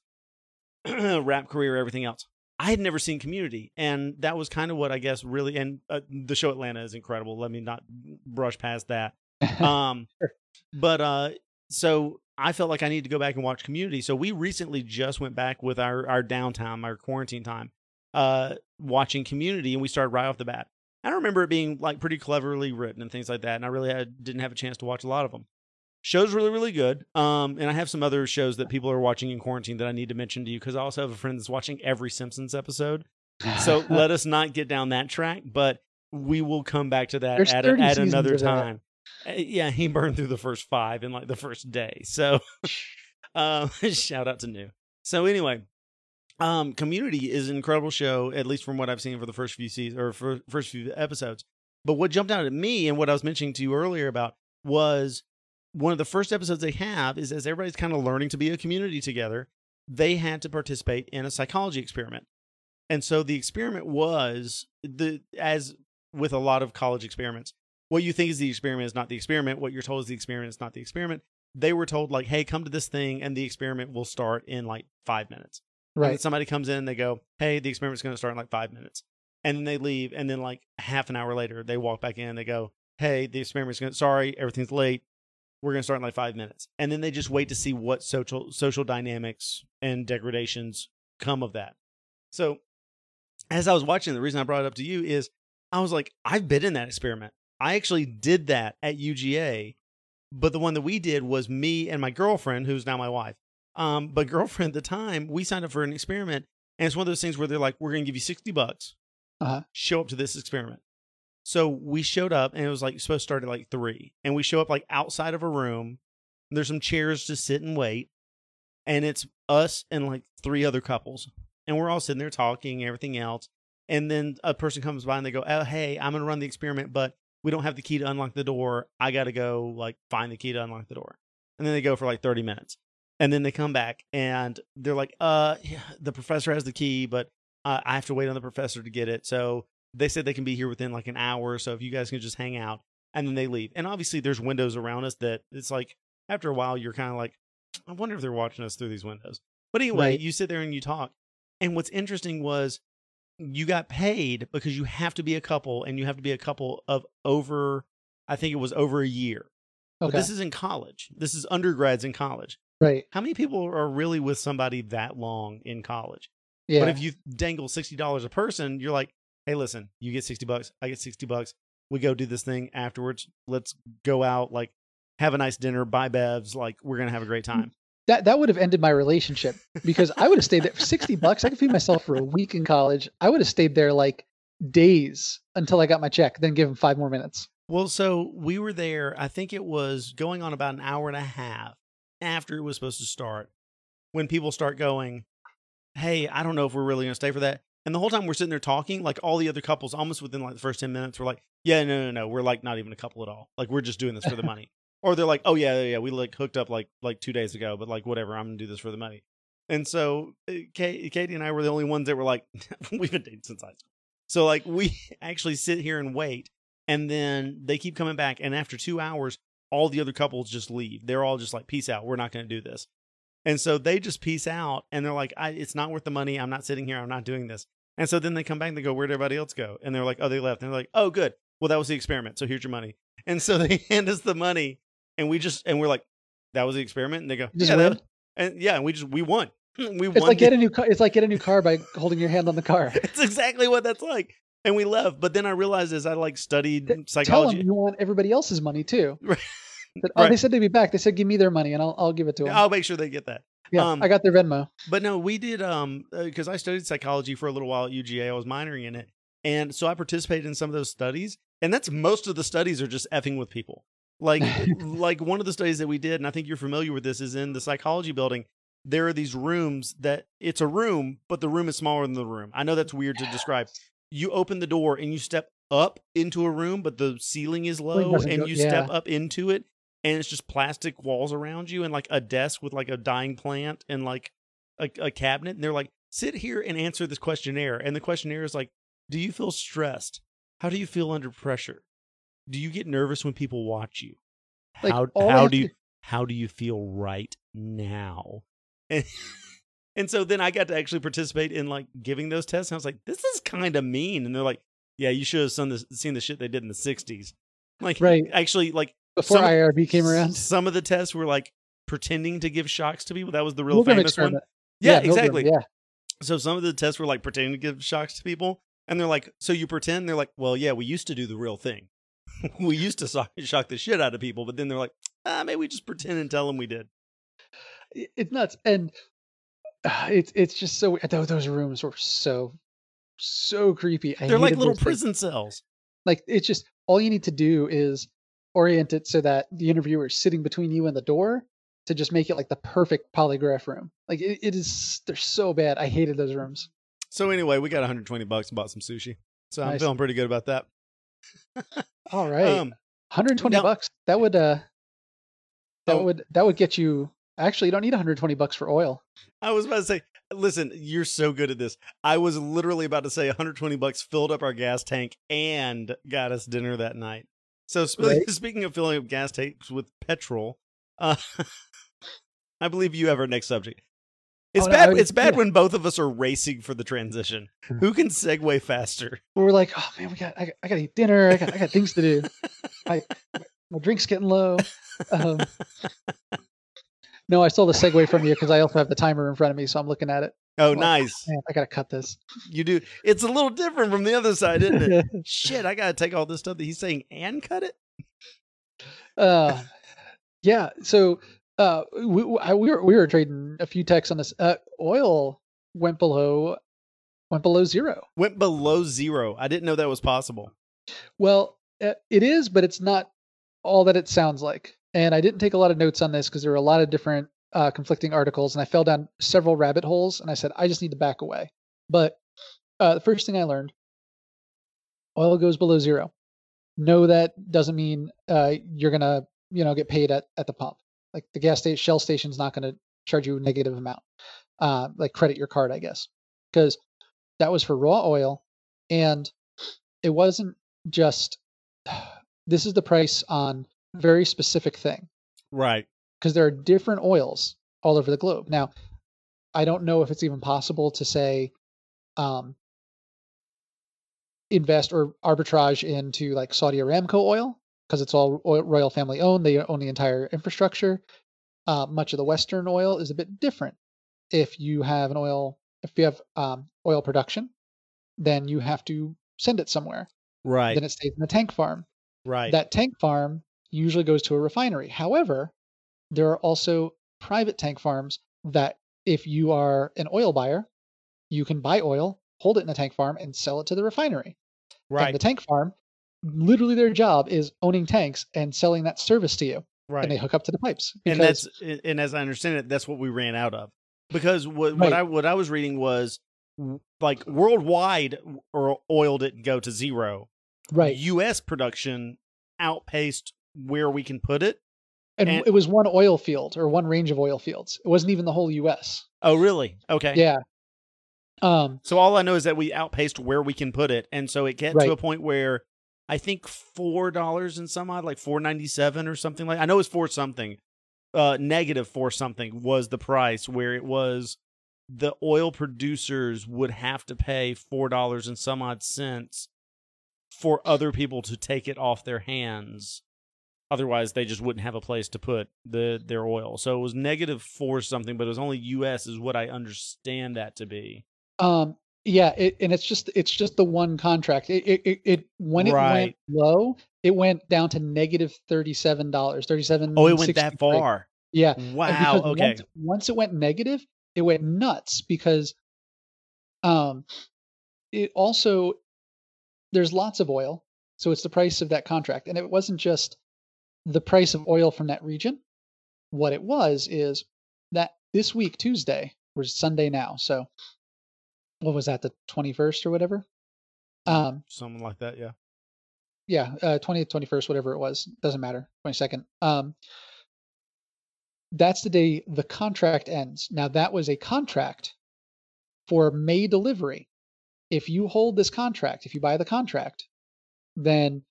Speaker 1: rap career, everything else. I had never seen Community, and that was kind of what I guess really. And uh, the show Atlanta is incredible. Let me not brush past that. Um,
Speaker 2: Sure.
Speaker 1: but uh, so I felt like I need to go back and watch Community. So we recently just went back with our our downtime, our quarantine time, uh, watching Community, and we started right off the bat. I remember it being like pretty cleverly written and things like that, and I really had, didn't have a chance to watch a lot of them. Show's really really good. Um, and I have some other shows that people are watching in quarantine that I need to mention to you because I also have a friend that's watching every Simpsons episode. So let us not get down that track, but we will come back to that
Speaker 2: There's
Speaker 1: at,
Speaker 2: 30
Speaker 1: at another time. Uh, Yeah, he burned through the first five in like the first day. So, um, shout out to New. So anyway, um, Community is an incredible show, at least from what I've seen for the first few seasons or for first few episodes. But what jumped out at me and what I was mentioning to you earlier about was one of the first episodes they have is as everybody's kind of learning to be a community together, they had to participate in a psychology experiment. And so the experiment was the as with a lot of college experiments, what you think is the experiment is not the experiment. What you're told is the experiment is not the experiment. They were told like, "Hey, come to this thing, and the experiment will start in like five minutes."
Speaker 2: Right.
Speaker 1: somebody comes in and they go, Hey, the experiment's going to start in like five minutes. And then they leave. And then, like, half an hour later, they walk back in and they go, Hey, the experiment's going to, sorry, everything's late. We're going to start in like five minutes. And then they just wait to see what social, social dynamics and degradations come of that. So, as I was watching, the reason I brought it up to you is I was like, I've been in that experiment. I actually did that at UGA, but the one that we did was me and my girlfriend, who's now my wife. Um, but girlfriend at the time, we signed up for an experiment, and it's one of those things where they're like, "We're going to give you sixty bucks,
Speaker 2: Uh-huh.
Speaker 1: show up to this experiment." So we showed up, and it was like supposed to start at like three, and we show up like outside of a room. There's some chairs to sit and wait, and it's us and like three other couples, and we're all sitting there talking, everything else. And then a person comes by and they go, "Oh, hey, I'm gonna run the experiment, but we don't have the key to unlock the door. I got to go like find the key to unlock the door." And then they go for like 30 minutes, and then they come back and they're like, "Uh, yeah, the professor has the key, but uh, I have to wait on the professor to get it." So they said they can be here within like an hour, so if you guys can just hang out, and then they leave. And obviously, there's windows around us that it's like after a while you're kind of like, I wonder if they're watching us through these windows. But anyway,
Speaker 2: Right.
Speaker 1: you sit there and you talk. And what's interesting was you got paid because you have to be a couple and you have to be a couple of over I think it was over a year. But
Speaker 2: Okay.
Speaker 1: this is in college. This is undergrads in college.
Speaker 2: right.
Speaker 1: How many people are really with somebody that long in college?
Speaker 2: Yeah.
Speaker 1: But if you dangle sixty dollars a person, you're like, hey, listen, you get sixty bucks, I get sixty bucks. We go do this thing afterwards. Let's go out, like have a nice dinner, buy bevs, like we're gonna have a great mm, time.
Speaker 2: that that would have ended my relationship because I would have stayed there for 60 bucks. I could feed myself for a week in college. I would have stayed there like days until I got my check, then give him five more minutes.
Speaker 1: Well, so we were there. I think it was going on about an hour and a half after it was supposed to start. When people start going, "Hey, I don't know if we're really gonna stay for that." And the whole time we're sitting there talking, like all the other couples, almost within like the first ten minutes, we're like, "Yeah, no, no, no, we're like not even a couple at all. Like we're just doing this for the money." or they're like, "Oh yeah, yeah, yeah, we like hooked up like like two days ago, but like whatever, I'm gonna do this for the money." And so uh, Kate, Katie and I were the only ones that were like, "We've been dating since high school." So like we actually sit here and wait and then they keep coming back and after two hours all the other couples just leave they're all just like peace out we're not going to do this and so they just peace out and they're like I, it's not worth the money i'm not sitting here i'm not doing this and so then they come back and they go where'd everybody else go and they're like oh they left and they're like oh good well that was the experiment so here's your money and so they hand us the money and we just and we're like that was the experiment and they go yeah, that and yeah and we just we won we
Speaker 2: It's
Speaker 1: won
Speaker 2: like get a new car. It's like get a new car by holding your hand on the car.
Speaker 1: it's exactly what that's like and we left but then i realized as i like studied
Speaker 2: Th- Tell
Speaker 1: psychology
Speaker 2: them you want everybody else's money too.
Speaker 1: Right.
Speaker 2: Oh, they said they'd be back. They said give me their money and I'll I'll give it to them.
Speaker 1: I'll make sure they get that.
Speaker 2: Yeah,
Speaker 1: um,
Speaker 2: I got their Venmo.
Speaker 1: But no, we did um because I studied psychology for a little while at UGA. I was minoring in it, and so I participated in some of those studies. And that's most of the studies are just effing with people. Like like one of the studies that we did, and I think you're familiar with this, is in the psychology building. There are these rooms that it's a room, but the room is smaller than the room. I know that's weird to describe. You open the door and you step up into a room, but the ceiling is low, and you step up into it, and it's just plastic walls around you, and like a desk with like a dying plant and like a, a cabinet. And they're like, sit here and answer this questionnaire. And the questionnaire is like, do you feel stressed? How do you feel under pressure? Do you get nervous when people watch you?
Speaker 2: Like,
Speaker 1: how how do you
Speaker 2: to-
Speaker 1: how do you feel right now? And and so then I got to actually participate in like giving those tests. And I was like, this is kind of mean. And they're like, yeah, you should have seen this, seen the shit they did in the '60s. Like,
Speaker 2: Right.
Speaker 1: Actually, like
Speaker 2: Before
Speaker 1: some-
Speaker 2: IRB came around.
Speaker 1: some of the tests were like pretending to give shocks to people. That was the real
Speaker 2: Milgram
Speaker 1: famous
Speaker 2: experiment.
Speaker 1: one. Yeah,
Speaker 2: Milgram,
Speaker 1: exactly.
Speaker 2: Yeah.
Speaker 1: So some of the tests were like pretending to give shocks to people, and they're like, "So you pretend?" They're like, "Well, yeah, we used to do the real thing. we used to shock, shock the shit out of people, but then they're like, ah, maybe we just pretend and tell them we did."
Speaker 2: it's nuts and uh, it's it's just so those, those rooms were so so creepy I
Speaker 1: They're like little
Speaker 2: those things.
Speaker 1: prison cells.
Speaker 2: like it's just all you need to do is orient it so that the interviewer is sitting between you and the door to just make it like the perfect polygraph room like it, it is they're so bad i hated those rooms
Speaker 1: So anyway, we got 120 bucks and bought some sushi. So I'm feeling pretty good about that.
Speaker 2: all right
Speaker 1: Um,
Speaker 2: 120
Speaker 1: now-
Speaker 2: bucks that would uh that
Speaker 1: Oh.
Speaker 2: would that would get you actually you don't need 120 bucks for oil
Speaker 1: I was about to say, listen, you're so good at this. I was literally about to say 120 bucks filled up our gas tank and got us dinner that night. So spe-
Speaker 2: Right.
Speaker 1: speaking of filling up gas tanks with petrol, uh, I believe you have our next subject. It's
Speaker 2: Oh, no,
Speaker 1: bad.
Speaker 2: was-
Speaker 1: it's bad
Speaker 2: yeah.
Speaker 1: when both of us are racing for the transition. Who can segue faster?
Speaker 2: we're like oh man we got i, got- I gotta eat dinner i got, I got things to do I, my drink's getting low um, no i stole the segue from you because i also have the timer in front of me so i'm looking at it
Speaker 1: Oh,
Speaker 2: Well,
Speaker 1: nice.
Speaker 2: man i gotta cut this
Speaker 1: You do. It's a little different from the other side, isn't it? Shit, I gotta take all this stuff that he's saying and cut it.
Speaker 2: uh, yeah. So uh, we we- I, we were we were trading a few texts on this. Uh, oil went below went below zero.
Speaker 1: Went below zero. I didn't know that was possible.
Speaker 2: Well, uh, it is, but it's not all that it sounds like. And I didn't take a lot of notes on this because there were a lot of different uh, conflicting articles, and I fell down several rabbit holes. And I said I just need to back away. But uh, the first thing I learned, oil goes below zero. No, that doesn't mean uh, you're gonna you know get paid at, at the pump. Like the gas station, Shell station's not gonna charge you a negative amount, uh, like credit your card, I guess, because that was for raw oil, and it wasn't just this is the price on very specific thing
Speaker 1: Right.
Speaker 2: because there are different oils all over the globe. Now, I don't know if it's even possible to say um, invest or arbitrage into like Saudi Aramco oil because it's all oil, royal family owned. They own the entire infrastructure. Uh, much of the Western oil is a bit different. If you have an oil, if you have um, oil production, then you have to send it somewhere.
Speaker 1: Right.
Speaker 2: Then it stays in the tank farm.
Speaker 1: right.
Speaker 2: That tank farm usually goes to a refinery. However, there are also private tank farms that, if you are an oil buyer, you can buy oil, hold it in the tank farm, and sell it to the refinery.
Speaker 1: right.
Speaker 2: And the tank farm, literally their job is owning tanks and selling that service to you.
Speaker 1: right.
Speaker 2: And they hook up to the pipes.
Speaker 1: and that's and as I understand it, that's what we ran out of because what what I what I was reading was like worldwide or oil didn't go to zero.
Speaker 2: right.
Speaker 1: U.S. production outpaced where we can put it.
Speaker 2: and,
Speaker 1: and-
Speaker 2: it was one oil field or one range of oil fields. It wasn't even the whole U.S.
Speaker 1: Oh, really? Okay.
Speaker 2: Yeah. Um.
Speaker 1: So all I know is that we outpaced where we can put it, and so it get
Speaker 2: Right.
Speaker 1: to a point where I think four dollars and some odd, like four ninety seven or something like. I know it's four something, uh, negative for something was the price where it was the oil producers would have to pay four dollars and some odd cents for other people to take it off their hands. Otherwise, they just wouldn't have a place to put the their oil. So it was four something, but it was only U.S. is what I understand that to be.
Speaker 2: Um. Yeah. It, and it's just it's just the one contract. It it, it, it when it went low, it went down to negative thirty seven dollars. Thirty seven.
Speaker 1: Oh, it went that far.
Speaker 2: Yeah.
Speaker 1: Wow. Okay.
Speaker 2: Once, once it went negative, it went nuts because um it also there's lots of oil, so it's the price of that contract. And it wasn't just the price of oil from that region. What it was is that this week, Tuesday, was Sunday now. So what was that, the 21st or whatever? Um,
Speaker 1: Something like that. Yeah.
Speaker 2: yeah, uh, 20th, 21st, whatever it was, doesn't matter. 22nd. Um, that's the day the contract ends. Now, that was a contract for May delivery. If you hold this contract, if you buy the contract, then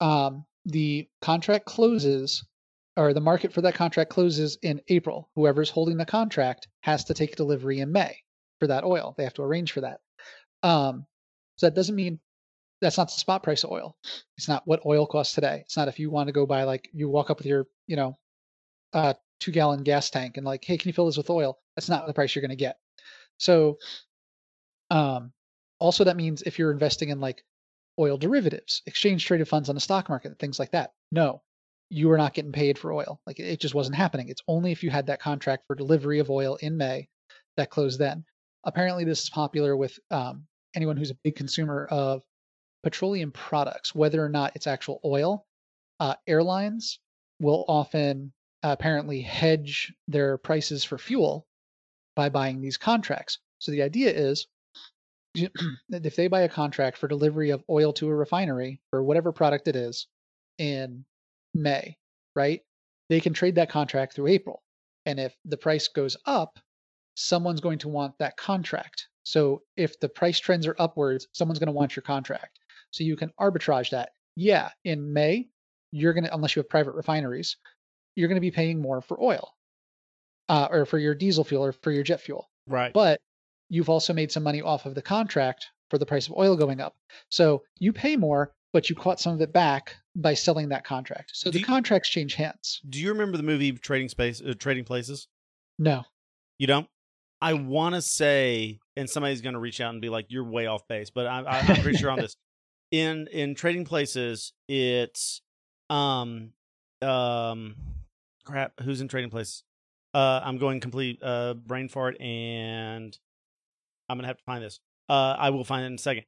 Speaker 2: um, the contract closes or the market for that contract closes in April. Whoever's holding the contract has to take delivery in May for that oil. They have to arrange for that. Um, so that doesn't mean that's not the spot price of oil. It's not what oil costs today. It's not if you want to go buy like you walk up with your, you know, uh, two gallon gas tank and like, hey, can you fill this with oil? That's not the price you're going to get. So, um, also that means if you're investing in like oil derivatives, exchange traded funds on the stock market, things like that, no, you are not getting paid for oil. Like it just wasn't happening. It's only if you had that contract for delivery of oil in May that closed then. Apparently, this is popular with um, anyone who's a big consumer of petroleum products, whether or not it's actual oil. Uh, airlines will often uh, apparently hedge their prices for fuel by buying these contracts. So the idea is if they buy a contract for delivery of oil to a refinery for whatever product it is in May, right? They can trade that contract through April. And if the price goes up, someone's going to want that contract. So if the price trends are upwards, someone's going to want your contract. So you can arbitrage that. Yeah, in May, you're going to, unless you have private refineries, you're going to be paying more for oil uh, or for your diesel fuel or for your jet fuel.
Speaker 1: Right.
Speaker 2: But you've also made some money off of the contract for the price of oil going up. So you pay more, but you caught some of it back by selling that contract. So
Speaker 1: Do
Speaker 2: the
Speaker 1: you-
Speaker 2: contracts change hands.
Speaker 1: Do you remember the movie Trading Space, uh, Trading Places?
Speaker 2: No.
Speaker 1: You don't? I want to say, and somebody's going to reach out and be like, "You're way off base," but I, I, I'm pretty sure on this. In in Trading Places, it's um um crap. Who's in Trading Places? Uh, I'm going complete uh brain fart, and I'm gonna have to find this. Uh, I will find it in a second.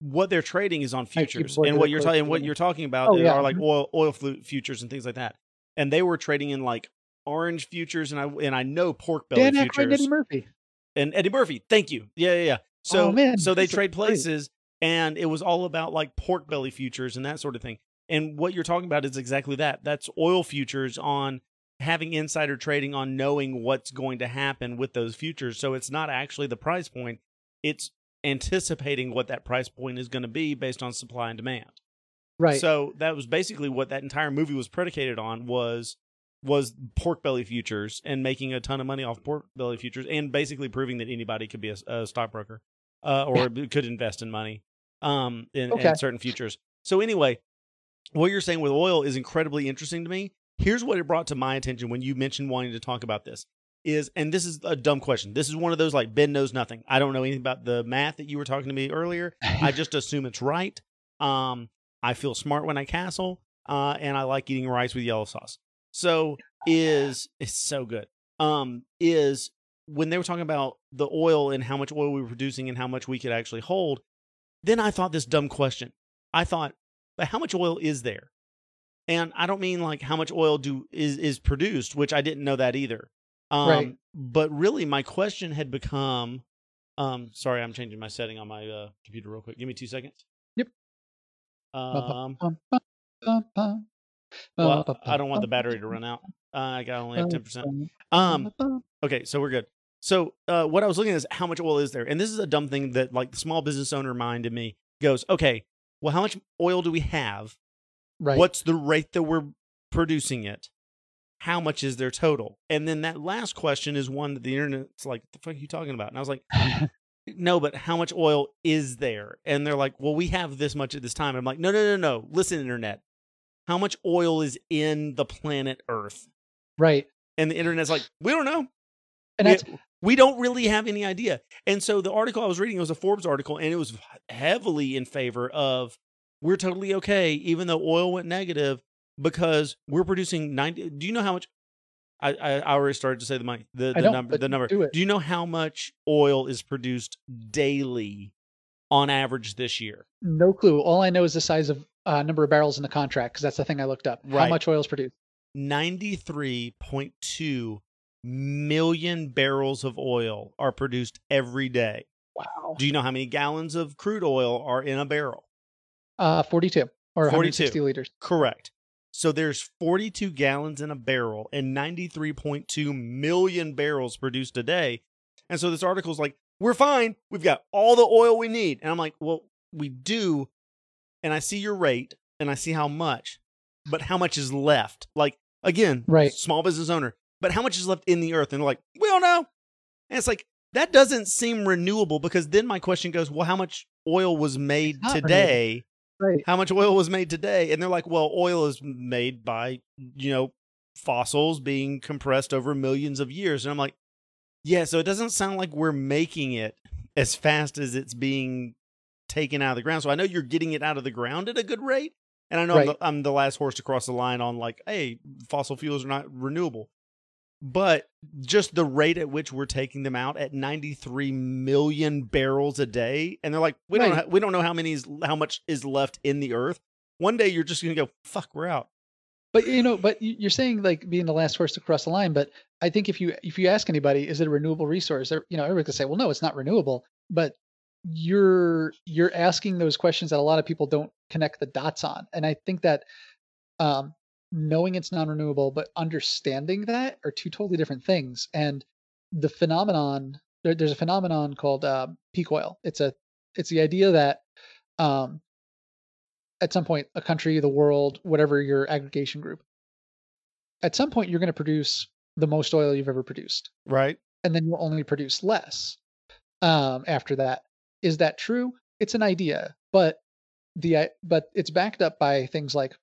Speaker 1: What they're trading is on futures, and what you're talking, what you're talking about
Speaker 2: Oh, yeah,
Speaker 1: are like
Speaker 2: mhm.
Speaker 1: oil oil futures and things like that. And they were trading in like orange futures, and I and I know pork belly
Speaker 2: Dan
Speaker 1: futures
Speaker 2: and Eddie Murphy.
Speaker 1: and Eddie Murphy. Thank you. Yeah, yeah, yeah. So
Speaker 2: Oh, man,
Speaker 1: so they trade
Speaker 2: great.
Speaker 1: places and it was all about like pork belly futures and that sort of thing. And what you're talking about is exactly that. That's oil futures on having insider trading on knowing what's going to happen with those futures. So it's not actually the price point. It's anticipating what that price point is going to be based on supply and demand.
Speaker 2: Right.
Speaker 1: So that was basically what that entire movie was predicated on was was pork belly futures and making a ton of money off pork belly futures and basically proving that anybody could be a, a stockbroker uh, or could invest in money um in, in certain futures. So anyway, what you're saying with oil is incredibly interesting to me. Here's what it brought to my attention when you mentioned wanting to talk about this is, and this is a dumb question. This is one of those like Ben knows nothing. I don't know anything about the math that you were talking to me earlier. I just assume it's right. Um, I feel smart when I castle, uh, and I like eating rice with yellow sauce. So is it's so good. Um, is when they were talking about the oil and how much oil we were producing and how much we could actually hold. Then I thought this dumb question. I thought, but how much oil is there? And I don't mean like how much oil do is is produced, which I didn't know that either. Um,
Speaker 2: Right.
Speaker 1: But really, my question had become, um, sorry, I'm changing my setting on my uh, computer real quick. Give me two seconds.
Speaker 2: Yep.
Speaker 1: Um, well, I don't want the battery to run out. Uh, I got only ten percent. Um. Okay, so we're good. So uh, what I was looking at is how much oil is there, and this is a dumb thing that like the small business owner mind in me goes, okay, well, how much oil do we have?
Speaker 2: Right.
Speaker 1: What's the rate that we're producing it? How much is their total? And then that last question is one that the internet's like, the fuck are you talking about? And I was like, no, but how much oil is there? And they're like, well, we have this much at this time. And I'm like, no, no, no, no. Listen, internet. How much oil is in the planet Earth?
Speaker 2: right.
Speaker 1: And the internet's like, we don't know
Speaker 2: And
Speaker 1: we,
Speaker 2: that's
Speaker 1: we don't really have any idea. And so the article I was reading was a Forbes article, and it was heavily in favor of we're totally okay, even though oil went negative, because we're producing 90. Do you know how much? I, I, I already started to say the money, the, the number, the number.
Speaker 2: do it.
Speaker 1: you know how much oil is produced daily on average this year?
Speaker 2: no clue. All I know is the size of uh, number of barrels in the contract because that's the thing I looked up. How much oil is produced?
Speaker 1: 93.2 million barrels of oil are produced every day.
Speaker 2: Wow.
Speaker 1: Do you know how many gallons of crude oil are in a barrel?
Speaker 2: Uh, 42 or
Speaker 1: 42.
Speaker 2: 160 liters.
Speaker 1: Correct. So there's 42 gallons in a barrel and 93.2 million barrels produced a day. And so this article is like, we're fine. We've got all the oil we need. And I'm like, well, we do. And I see your rate and I see how much, but how much is left? Like, again,
Speaker 2: Right.
Speaker 1: small business owner, but how much is left in the earth? And they're like, we don't know. And it's like, that doesn't seem renewable because then my question goes, well, how much oil was made today?
Speaker 2: Right.
Speaker 1: how much oil was made today and they're like well oil is made by you know fossils being compressed over millions of years and i'm like yeah so it doesn't sound like we're making it as fast as it's being taken out of the ground so i know you're getting it out of the ground at a good rate and i know I'm, the, I'm the last horse to cross the line on like hey fossil fuels are not renewable but just the rate at which we're taking them out at 93 million barrels a day and they're like we don't know, we don't know how many is, how much is left in the earth one day you're just going to go fuck we're out
Speaker 2: But you know, but you- you're saying like being the last horse to cross the line. But I think if you if you ask anybody, is it a renewable resource? They're, you know, everybody could say, well, no, it's not renewable. But you're you're asking those questions that a lot of people don't connect the dots on, and I think that um, knowing it's non-renewable but understanding that are two totally different things. And the phenomenon there, there's a phenomenon called uh, peak oil. It's a it's the idea that um, at some point a country, the world, whatever your aggregation group, at some point you're going to produce the most oil you've ever produced,
Speaker 1: right
Speaker 2: and then you'll only produce less um, after that. Is that true? It's an idea, but the i- but it's backed up by things like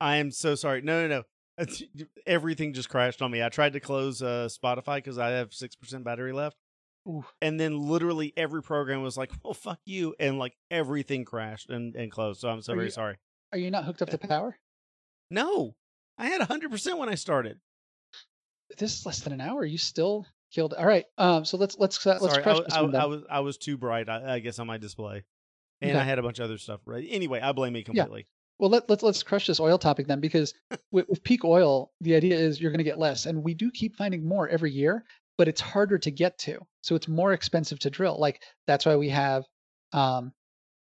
Speaker 1: i am so sorry no no no everything just crashed on me i tried to close uh spotify because i have 6% battery left
Speaker 2: Ooh.
Speaker 1: and then literally every program was like well fuck you and like everything crashed and, and closed so i'm so
Speaker 2: Are
Speaker 1: very
Speaker 2: you-
Speaker 1: sorry
Speaker 2: Are you not hooked up to power?
Speaker 1: no i had 100% when i started
Speaker 2: This is less than an hour. You still killed. All right. Um. So let's let's uh, let's
Speaker 1: Sorry, I,
Speaker 2: this
Speaker 1: I-
Speaker 2: one. then.
Speaker 1: I was I was too bright, I, I guess, on my display, and
Speaker 2: Okay.
Speaker 1: I had a bunch of other stuff. Right. Anyway, I blame me completely.
Speaker 2: Well, let, let's let's crush this oil topic then, because with, with peak oil, the idea is you're going to get less, and we do keep finding more every year, but it's harder to get to, so it's more expensive to drill. Like that's why we have, um,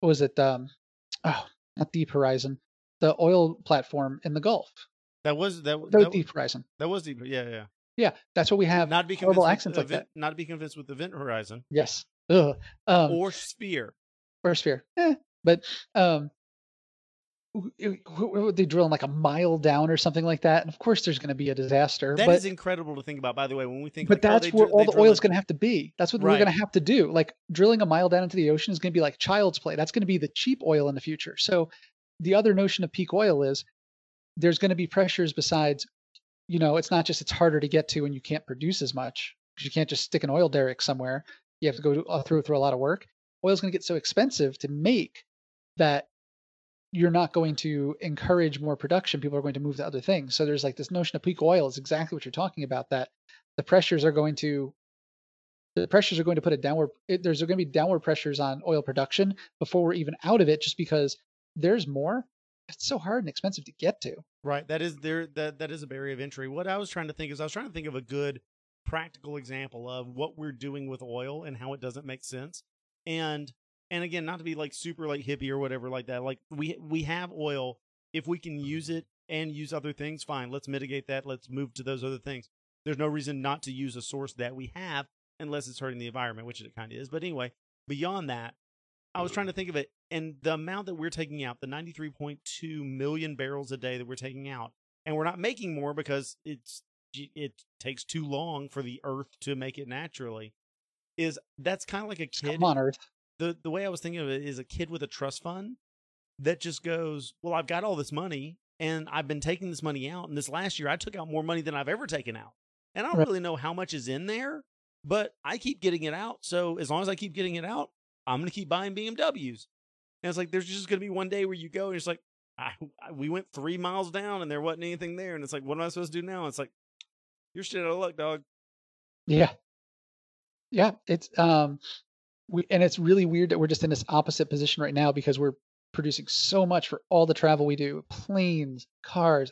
Speaker 2: what was it? Um, oh, not Deep Horizon, the oil platform in the Gulf.
Speaker 1: That was that.
Speaker 2: No,
Speaker 1: That,
Speaker 2: Deep Horizon.
Speaker 1: that was deep. Yeah, yeah.
Speaker 2: Yeah, that's what we have.
Speaker 1: Not to be
Speaker 2: horrible
Speaker 1: convinced
Speaker 2: accents
Speaker 1: with
Speaker 2: like that.
Speaker 1: Not to be convinced with Event Horizon
Speaker 2: Yes. Um,
Speaker 1: or Sphere.
Speaker 2: or sphere. Eh, but um, they drill like a mile down or something like that, and of course there's going to be a disaster.
Speaker 1: That
Speaker 2: but
Speaker 1: is incredible to think about. By the way, when we think,
Speaker 2: but
Speaker 1: like, oh,
Speaker 2: that's
Speaker 1: they
Speaker 2: where
Speaker 1: dri-
Speaker 2: all the oil
Speaker 1: is
Speaker 2: going to have to be. That's what we're going to have to do. Like drilling a mile down into the ocean is going to be like child's play. That's going to be the cheap oil in the future. So the other notion of peak oil is there's going to be pressures besides, you know, it's not just it's harder to get to and you can't produce as much because you can't just stick an oil derrick somewhere. You have to go to, uh, through through a lot of work. Oil's going to get so expensive to make that you're not going to encourage more production. People are going to move to other things. So there's like this notion of peak oil is exactly what you're talking about. That the pressures are going to the pressures are going to put a downward. It, there's going to be downward pressures on oil production before we're even out of it, just because there's more. It's so hard and expensive to get to.
Speaker 1: Right. That is there. That that is a barrier of entry. What I was trying to think is I was trying to think of a good practical example of what we're doing with oil and how it doesn't make sense. And and again, not to be like super like hippie or whatever like that. Like we we have oil. If we can mm-hmm. use it and use other things, fine. Let's mitigate that. Let's move to those other things. There's no reason not to use a source that we have unless it's hurting the environment, which it kind of is. But anyway, beyond that, I was mm-hmm. trying to think of it, and the amount that we're taking out, the 93.2 million barrels a day that we're taking out, and we're not making more because it's it takes too long for the Earth to make it naturally. Is that's kind of like a kid.
Speaker 2: Come on, Earth.
Speaker 1: The the way I was thinking of it is a kid with a trust fund that just goes, well, I've got all this money, and I've been taking this money out, and this last year I took out more money than I've ever taken out, and I don't
Speaker 2: Right.
Speaker 1: really know how much is in there, but I keep getting it out. So as long as I keep getting it out, I'm gonna keep buying BMWs. And it's like there's just gonna be one day where you go and it's like, I, I, we went three miles down and there wasn't anything there, and it's like, what am I supposed to do now? It's like, you're shit out of luck, dog.
Speaker 2: Yeah. Yeah, it's um we and it's really weird that we're just in this opposite position right now because we're producing so much for all the travel we do, planes, cars,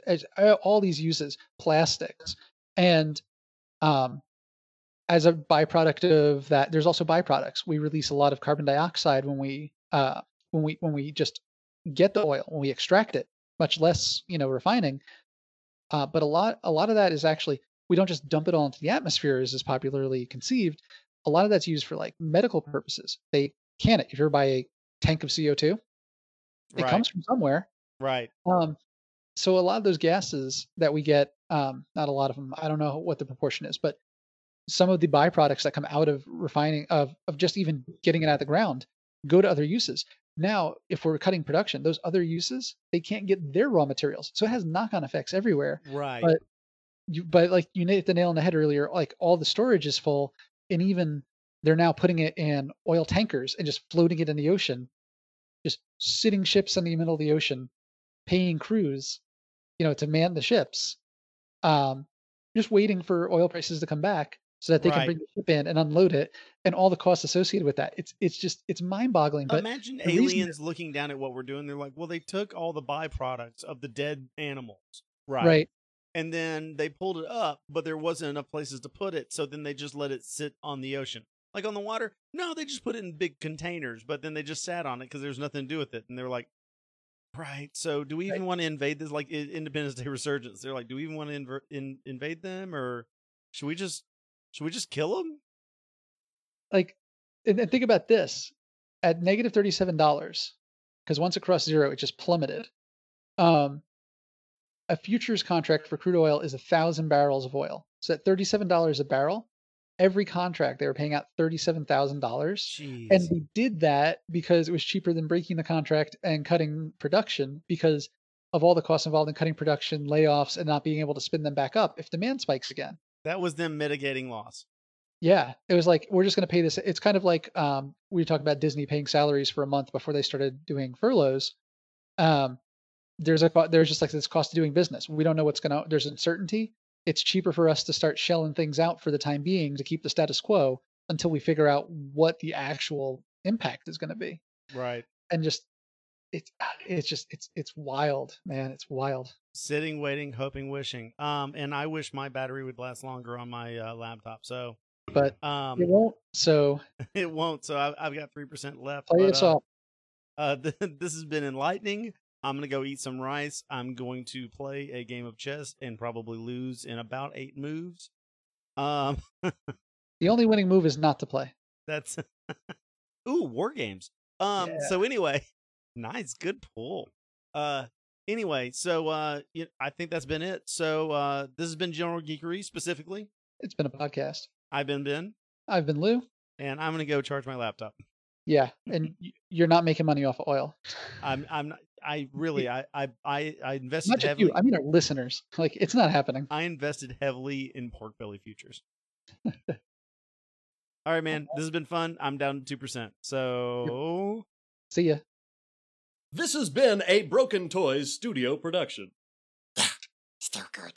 Speaker 2: all these uses, plastics. And um as a byproduct of that, there's also byproducts. We release a lot of carbon dioxide when we uh when we when we just get the oil, when we extract it, much less, you know, refining. Uh, but a lot a lot of that is actually we don't just dump it all into the atmosphere as is popularly conceived. A lot of that's used for like medical purposes. They can it. If you ever buy a tank of CO2, it
Speaker 1: Right.
Speaker 2: comes from somewhere.
Speaker 1: Right.
Speaker 2: Um, so a lot of those gases that we get, um, not a lot of them. I don't know what the proportion is, but some of the byproducts that come out of refining of of just even getting it out of the ground go to other uses. Now, if we're cutting production, those other uses they can't get their raw materials, so it has knock-on effects everywhere
Speaker 1: Right.
Speaker 2: But- you but like you hit the nail on the head earlier like all the storage is full and even they're now putting it in oil tankers and just floating it in the ocean just sitting ships in the middle of the ocean paying crews you know to man the ships um just waiting for oil prices to come back so that they
Speaker 1: Right.
Speaker 2: can bring the ship in and unload it and all the costs associated with that it's it's just it's mind-boggling but
Speaker 1: Imagine
Speaker 2: the reason that-
Speaker 1: aliens looking down at what we're doing. They're like, well, they took all the byproducts of the dead animals. Right.
Speaker 2: right
Speaker 1: And then they pulled it up, but there wasn't enough places to put it. So then they just let it sit on the ocean. Like on the water? No, they just put it in big containers, but then they just sat on it because there's nothing to do with it. And they're like, right. So do we even
Speaker 2: Right.
Speaker 1: want to invade this? Like Independence Day resurgence. They're like, do we even want to inver- in- invade them or should we just, should we just kill them?
Speaker 2: like and, and think about this at negative $37 because once it crossed zero it just plummeted um a futures contract for crude oil is a thousand barrels of oil so at $37 a barrel every contract they were paying out $37000 and they did that because it was cheaper than breaking the contract and cutting production because of all the costs involved in cutting production layoffs and not being able to spin them back up if demand spikes again
Speaker 1: that was them mitigating loss.
Speaker 2: yeah, it was like we're just going to pay this. It's kind of like um, we talked about Disney paying salaries for a month before they started doing furloughs. Um, there's a there's just like this cost of doing business. We don't know what's going to. There's uncertainty. It's cheaper for us to start shelling things out for the time being to keep the status quo until we figure out what the actual impact is going to be.
Speaker 1: Right.
Speaker 2: And just it's it's just it's it's wild, man. It's wild.
Speaker 1: sitting, waiting, hoping, wishing. Um, and I wish my battery would last longer on my uh, laptop. So,
Speaker 2: But
Speaker 1: um,
Speaker 2: it won't. So
Speaker 1: it won't. So I've, I've got three percent left.
Speaker 2: play
Speaker 1: but,
Speaker 2: us
Speaker 1: uh,
Speaker 2: off.
Speaker 1: uh, th- this has been enlightening. I'm gonna go eat some rice. I'm going to play a game of chess and probably lose in about eight moves. Um,
Speaker 2: The only winning move is not to play.
Speaker 1: that's ooh war games. Um,
Speaker 2: Yeah.
Speaker 1: so anyway, nice, good pull. Uh, anyway, so uh, y- I think that's been it. So uh, this has been General Geekery specifically.
Speaker 2: It's been a podcast.
Speaker 1: I've been Ben,
Speaker 2: I've been Lou.
Speaker 1: and I'm gonna go charge my laptop.
Speaker 2: Yeah, and you're not making money off of oil.
Speaker 1: I'm I'm not, I really I I I, I invested
Speaker 2: Not just
Speaker 1: heavily.
Speaker 2: you. I mean, our listeners. Like, it's not happening.
Speaker 1: I invested heavily in pork belly futures. All right, man. Uh, this has been fun. I'm down to two percent. So
Speaker 2: See ya.
Speaker 4: This has been a Broken Toys studio production.
Speaker 3: That, still good.